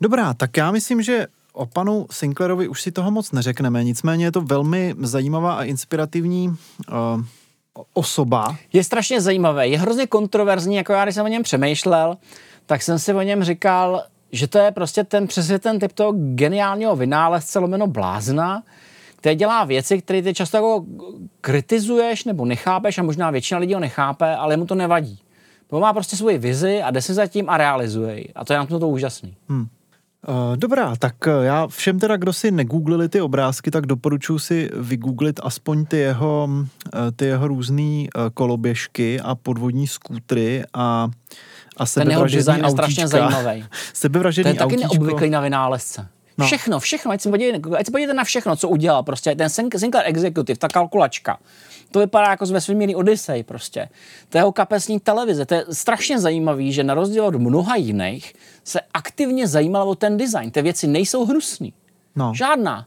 Dobrá, tak já myslím, že o panu Sinclairovi už si toho moc neřekneme, nicméně je to velmi zajímavá a inspirativní uh, osoba. Je strašně zajímavé, je hrozně kontroverzní, jako já, když jsem o něm přemýšlel, tak jsem si o něm říkal, že to je prostě ten přesně ten typ toho geniálního vynálezce lomeno blázna, který dělá věci, které ty často jako kritizuješ nebo nechápeš a možná většina lidí ho nechápe, ale mu to nevadí. On má prostě svoji vizi a jde si za tím a realizuje ji. A to je na tom to úžasný. Hmm. Uh, dobrá, tak uh, já všem teda, kdo si negooglili ty obrázky, tak doporučuji si vygooglit aspoň ty jeho, uh, ty jeho různé koloběžky a podvodní skútry a a Ten jeho design je strašně zajímavý. Sebevražený To je taky autíčko. neobvyklý na vynálezce. No. Všechno, všechno, ať se, podívejte, ať se podívejte na všechno, co udělal. Prostě ten Sinclair Executive, ta kalkulačka, to vypadá jako z vesmírný Odyssey prostě. To je jeho kapesní televize. To je strašně zajímavý, že na rozdíl od mnoha jiných se aktivně zajímal o ten design. Ty věci nejsou hnusný. No. Žádná.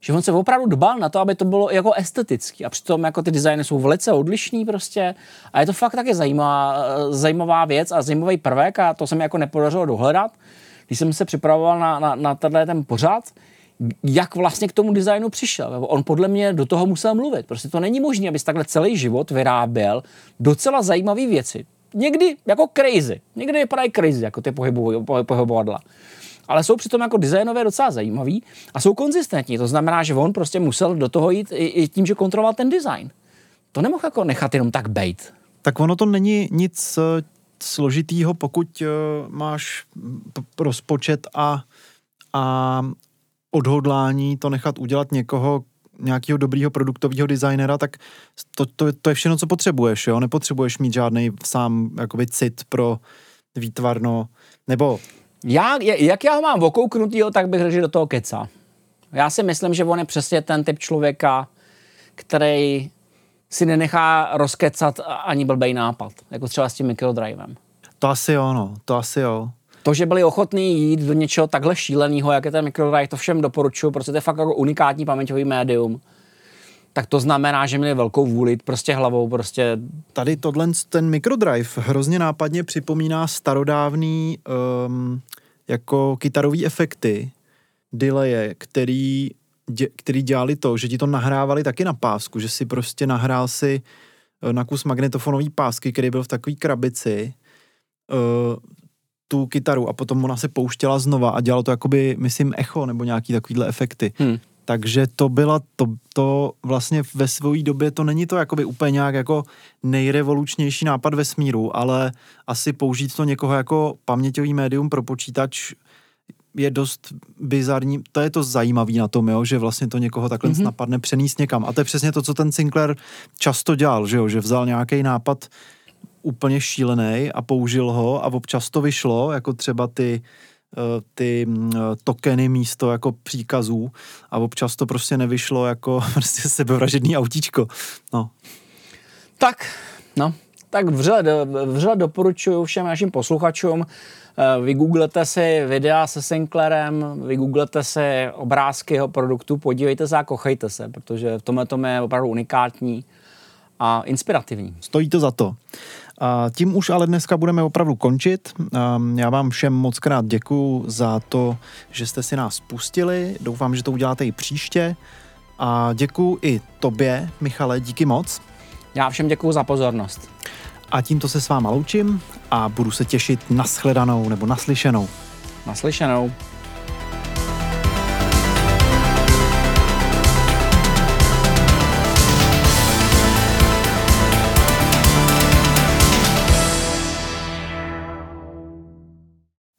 Že on se opravdu dbal na to, aby to bylo jako estetický. A přitom jako ty designy jsou velice odlišný prostě. A je to fakt taky zajímavá, zajímavá věc a zajímavý prvek a to se mi jako nepodařilo dohledat. Když jsem se připravoval na, na, na tenhle ten pořad, jak vlastně k tomu designu přišel. On podle mě do toho musel mluvit. Prostě to není možné, abys takhle celý život vyráběl docela zajímavé věci. Někdy jako crazy. Někdy vypadají crazy, jako ty pohybovadla. Ale jsou přitom jako designové docela zajímavý a jsou konzistentní. To znamená, že on prostě musel do toho jít i, tím, že kontroloval ten design. To nemohl jako nechat jenom tak bejt. Tak ono to není nic eh, složitýho, pokud uh, máš rozpočet a, a odhodlání to nechat udělat někoho, nějakého dobrýho produktového designera, tak to, to, to je všechno, co potřebuješ, jo? Nepotřebuješ mít žádný sám jakoby cit pro výtvarno, nebo... Já, jak já ho mám okouknutýho, tak bych řekl, že do toho keca. Já si myslím, že on je přesně ten typ člověka, který si nenechá rozkecat ani blbej nápad, jako třeba s tím mikrodrivem. To asi jo, no, to asi jo to, že byli ochotní jít do něčeho takhle šíleného, jak je ten microdrive, to všem doporučuji, protože to je fakt jako unikátní paměťový médium. tak to znamená, že měli velkou vůli prostě hlavou prostě... Tady tohle, ten microdrive hrozně nápadně připomíná starodávný um, jako kytarový efekty, delaye, který, dě, který dělali to, že ti to nahrávali taky na pásku, že si prostě nahrál si eh, na kus magnetofonový pásky, který byl v takové krabici, uh, tu kytaru a potom ona se pouštěla znova a dělalo to jakoby, myslím, echo nebo nějaký takovýhle efekty. Hmm. Takže to byla, to, to vlastně ve své době, to není to jakoby úplně nějak jako nejrevolučnější nápad ve smíru, ale asi použít to někoho jako paměťový médium pro počítač je dost bizarní, to je to zajímavé na tom, jo, že vlastně to někoho takhle mm-hmm. napadne přenést někam. A to je přesně to, co ten Sinclair často dělal, že jo, že vzal nějaký nápad úplně šílený a použil ho a občas to vyšlo, jako třeba ty Eh, ty mm, eh, tokeny místo jako příkazů a občas to prostě nevyšlo jako prostě sebevražedný autíčko. No. Tak, no, tak vřele, vřele doporučuji všem našim posluchačům, eh, vygooglete si videa se Sinclairem, vygooglete si obrázky jeho produktu, podívejte se a kochejte se, protože v tomhle tom je opravdu unikátní a inspirativní. Stojí to za to. A tím už ale dneska budeme opravdu končit. Já vám všem moc krát děkuju za to, že jste si nás pustili. Doufám, že to uděláte i příště. A děkuju i tobě, Michale, díky moc. Já všem děkuju za pozornost. A tímto se s váma loučím a budu se těšit na shledanou nebo naslyšenou. Naslyšenou.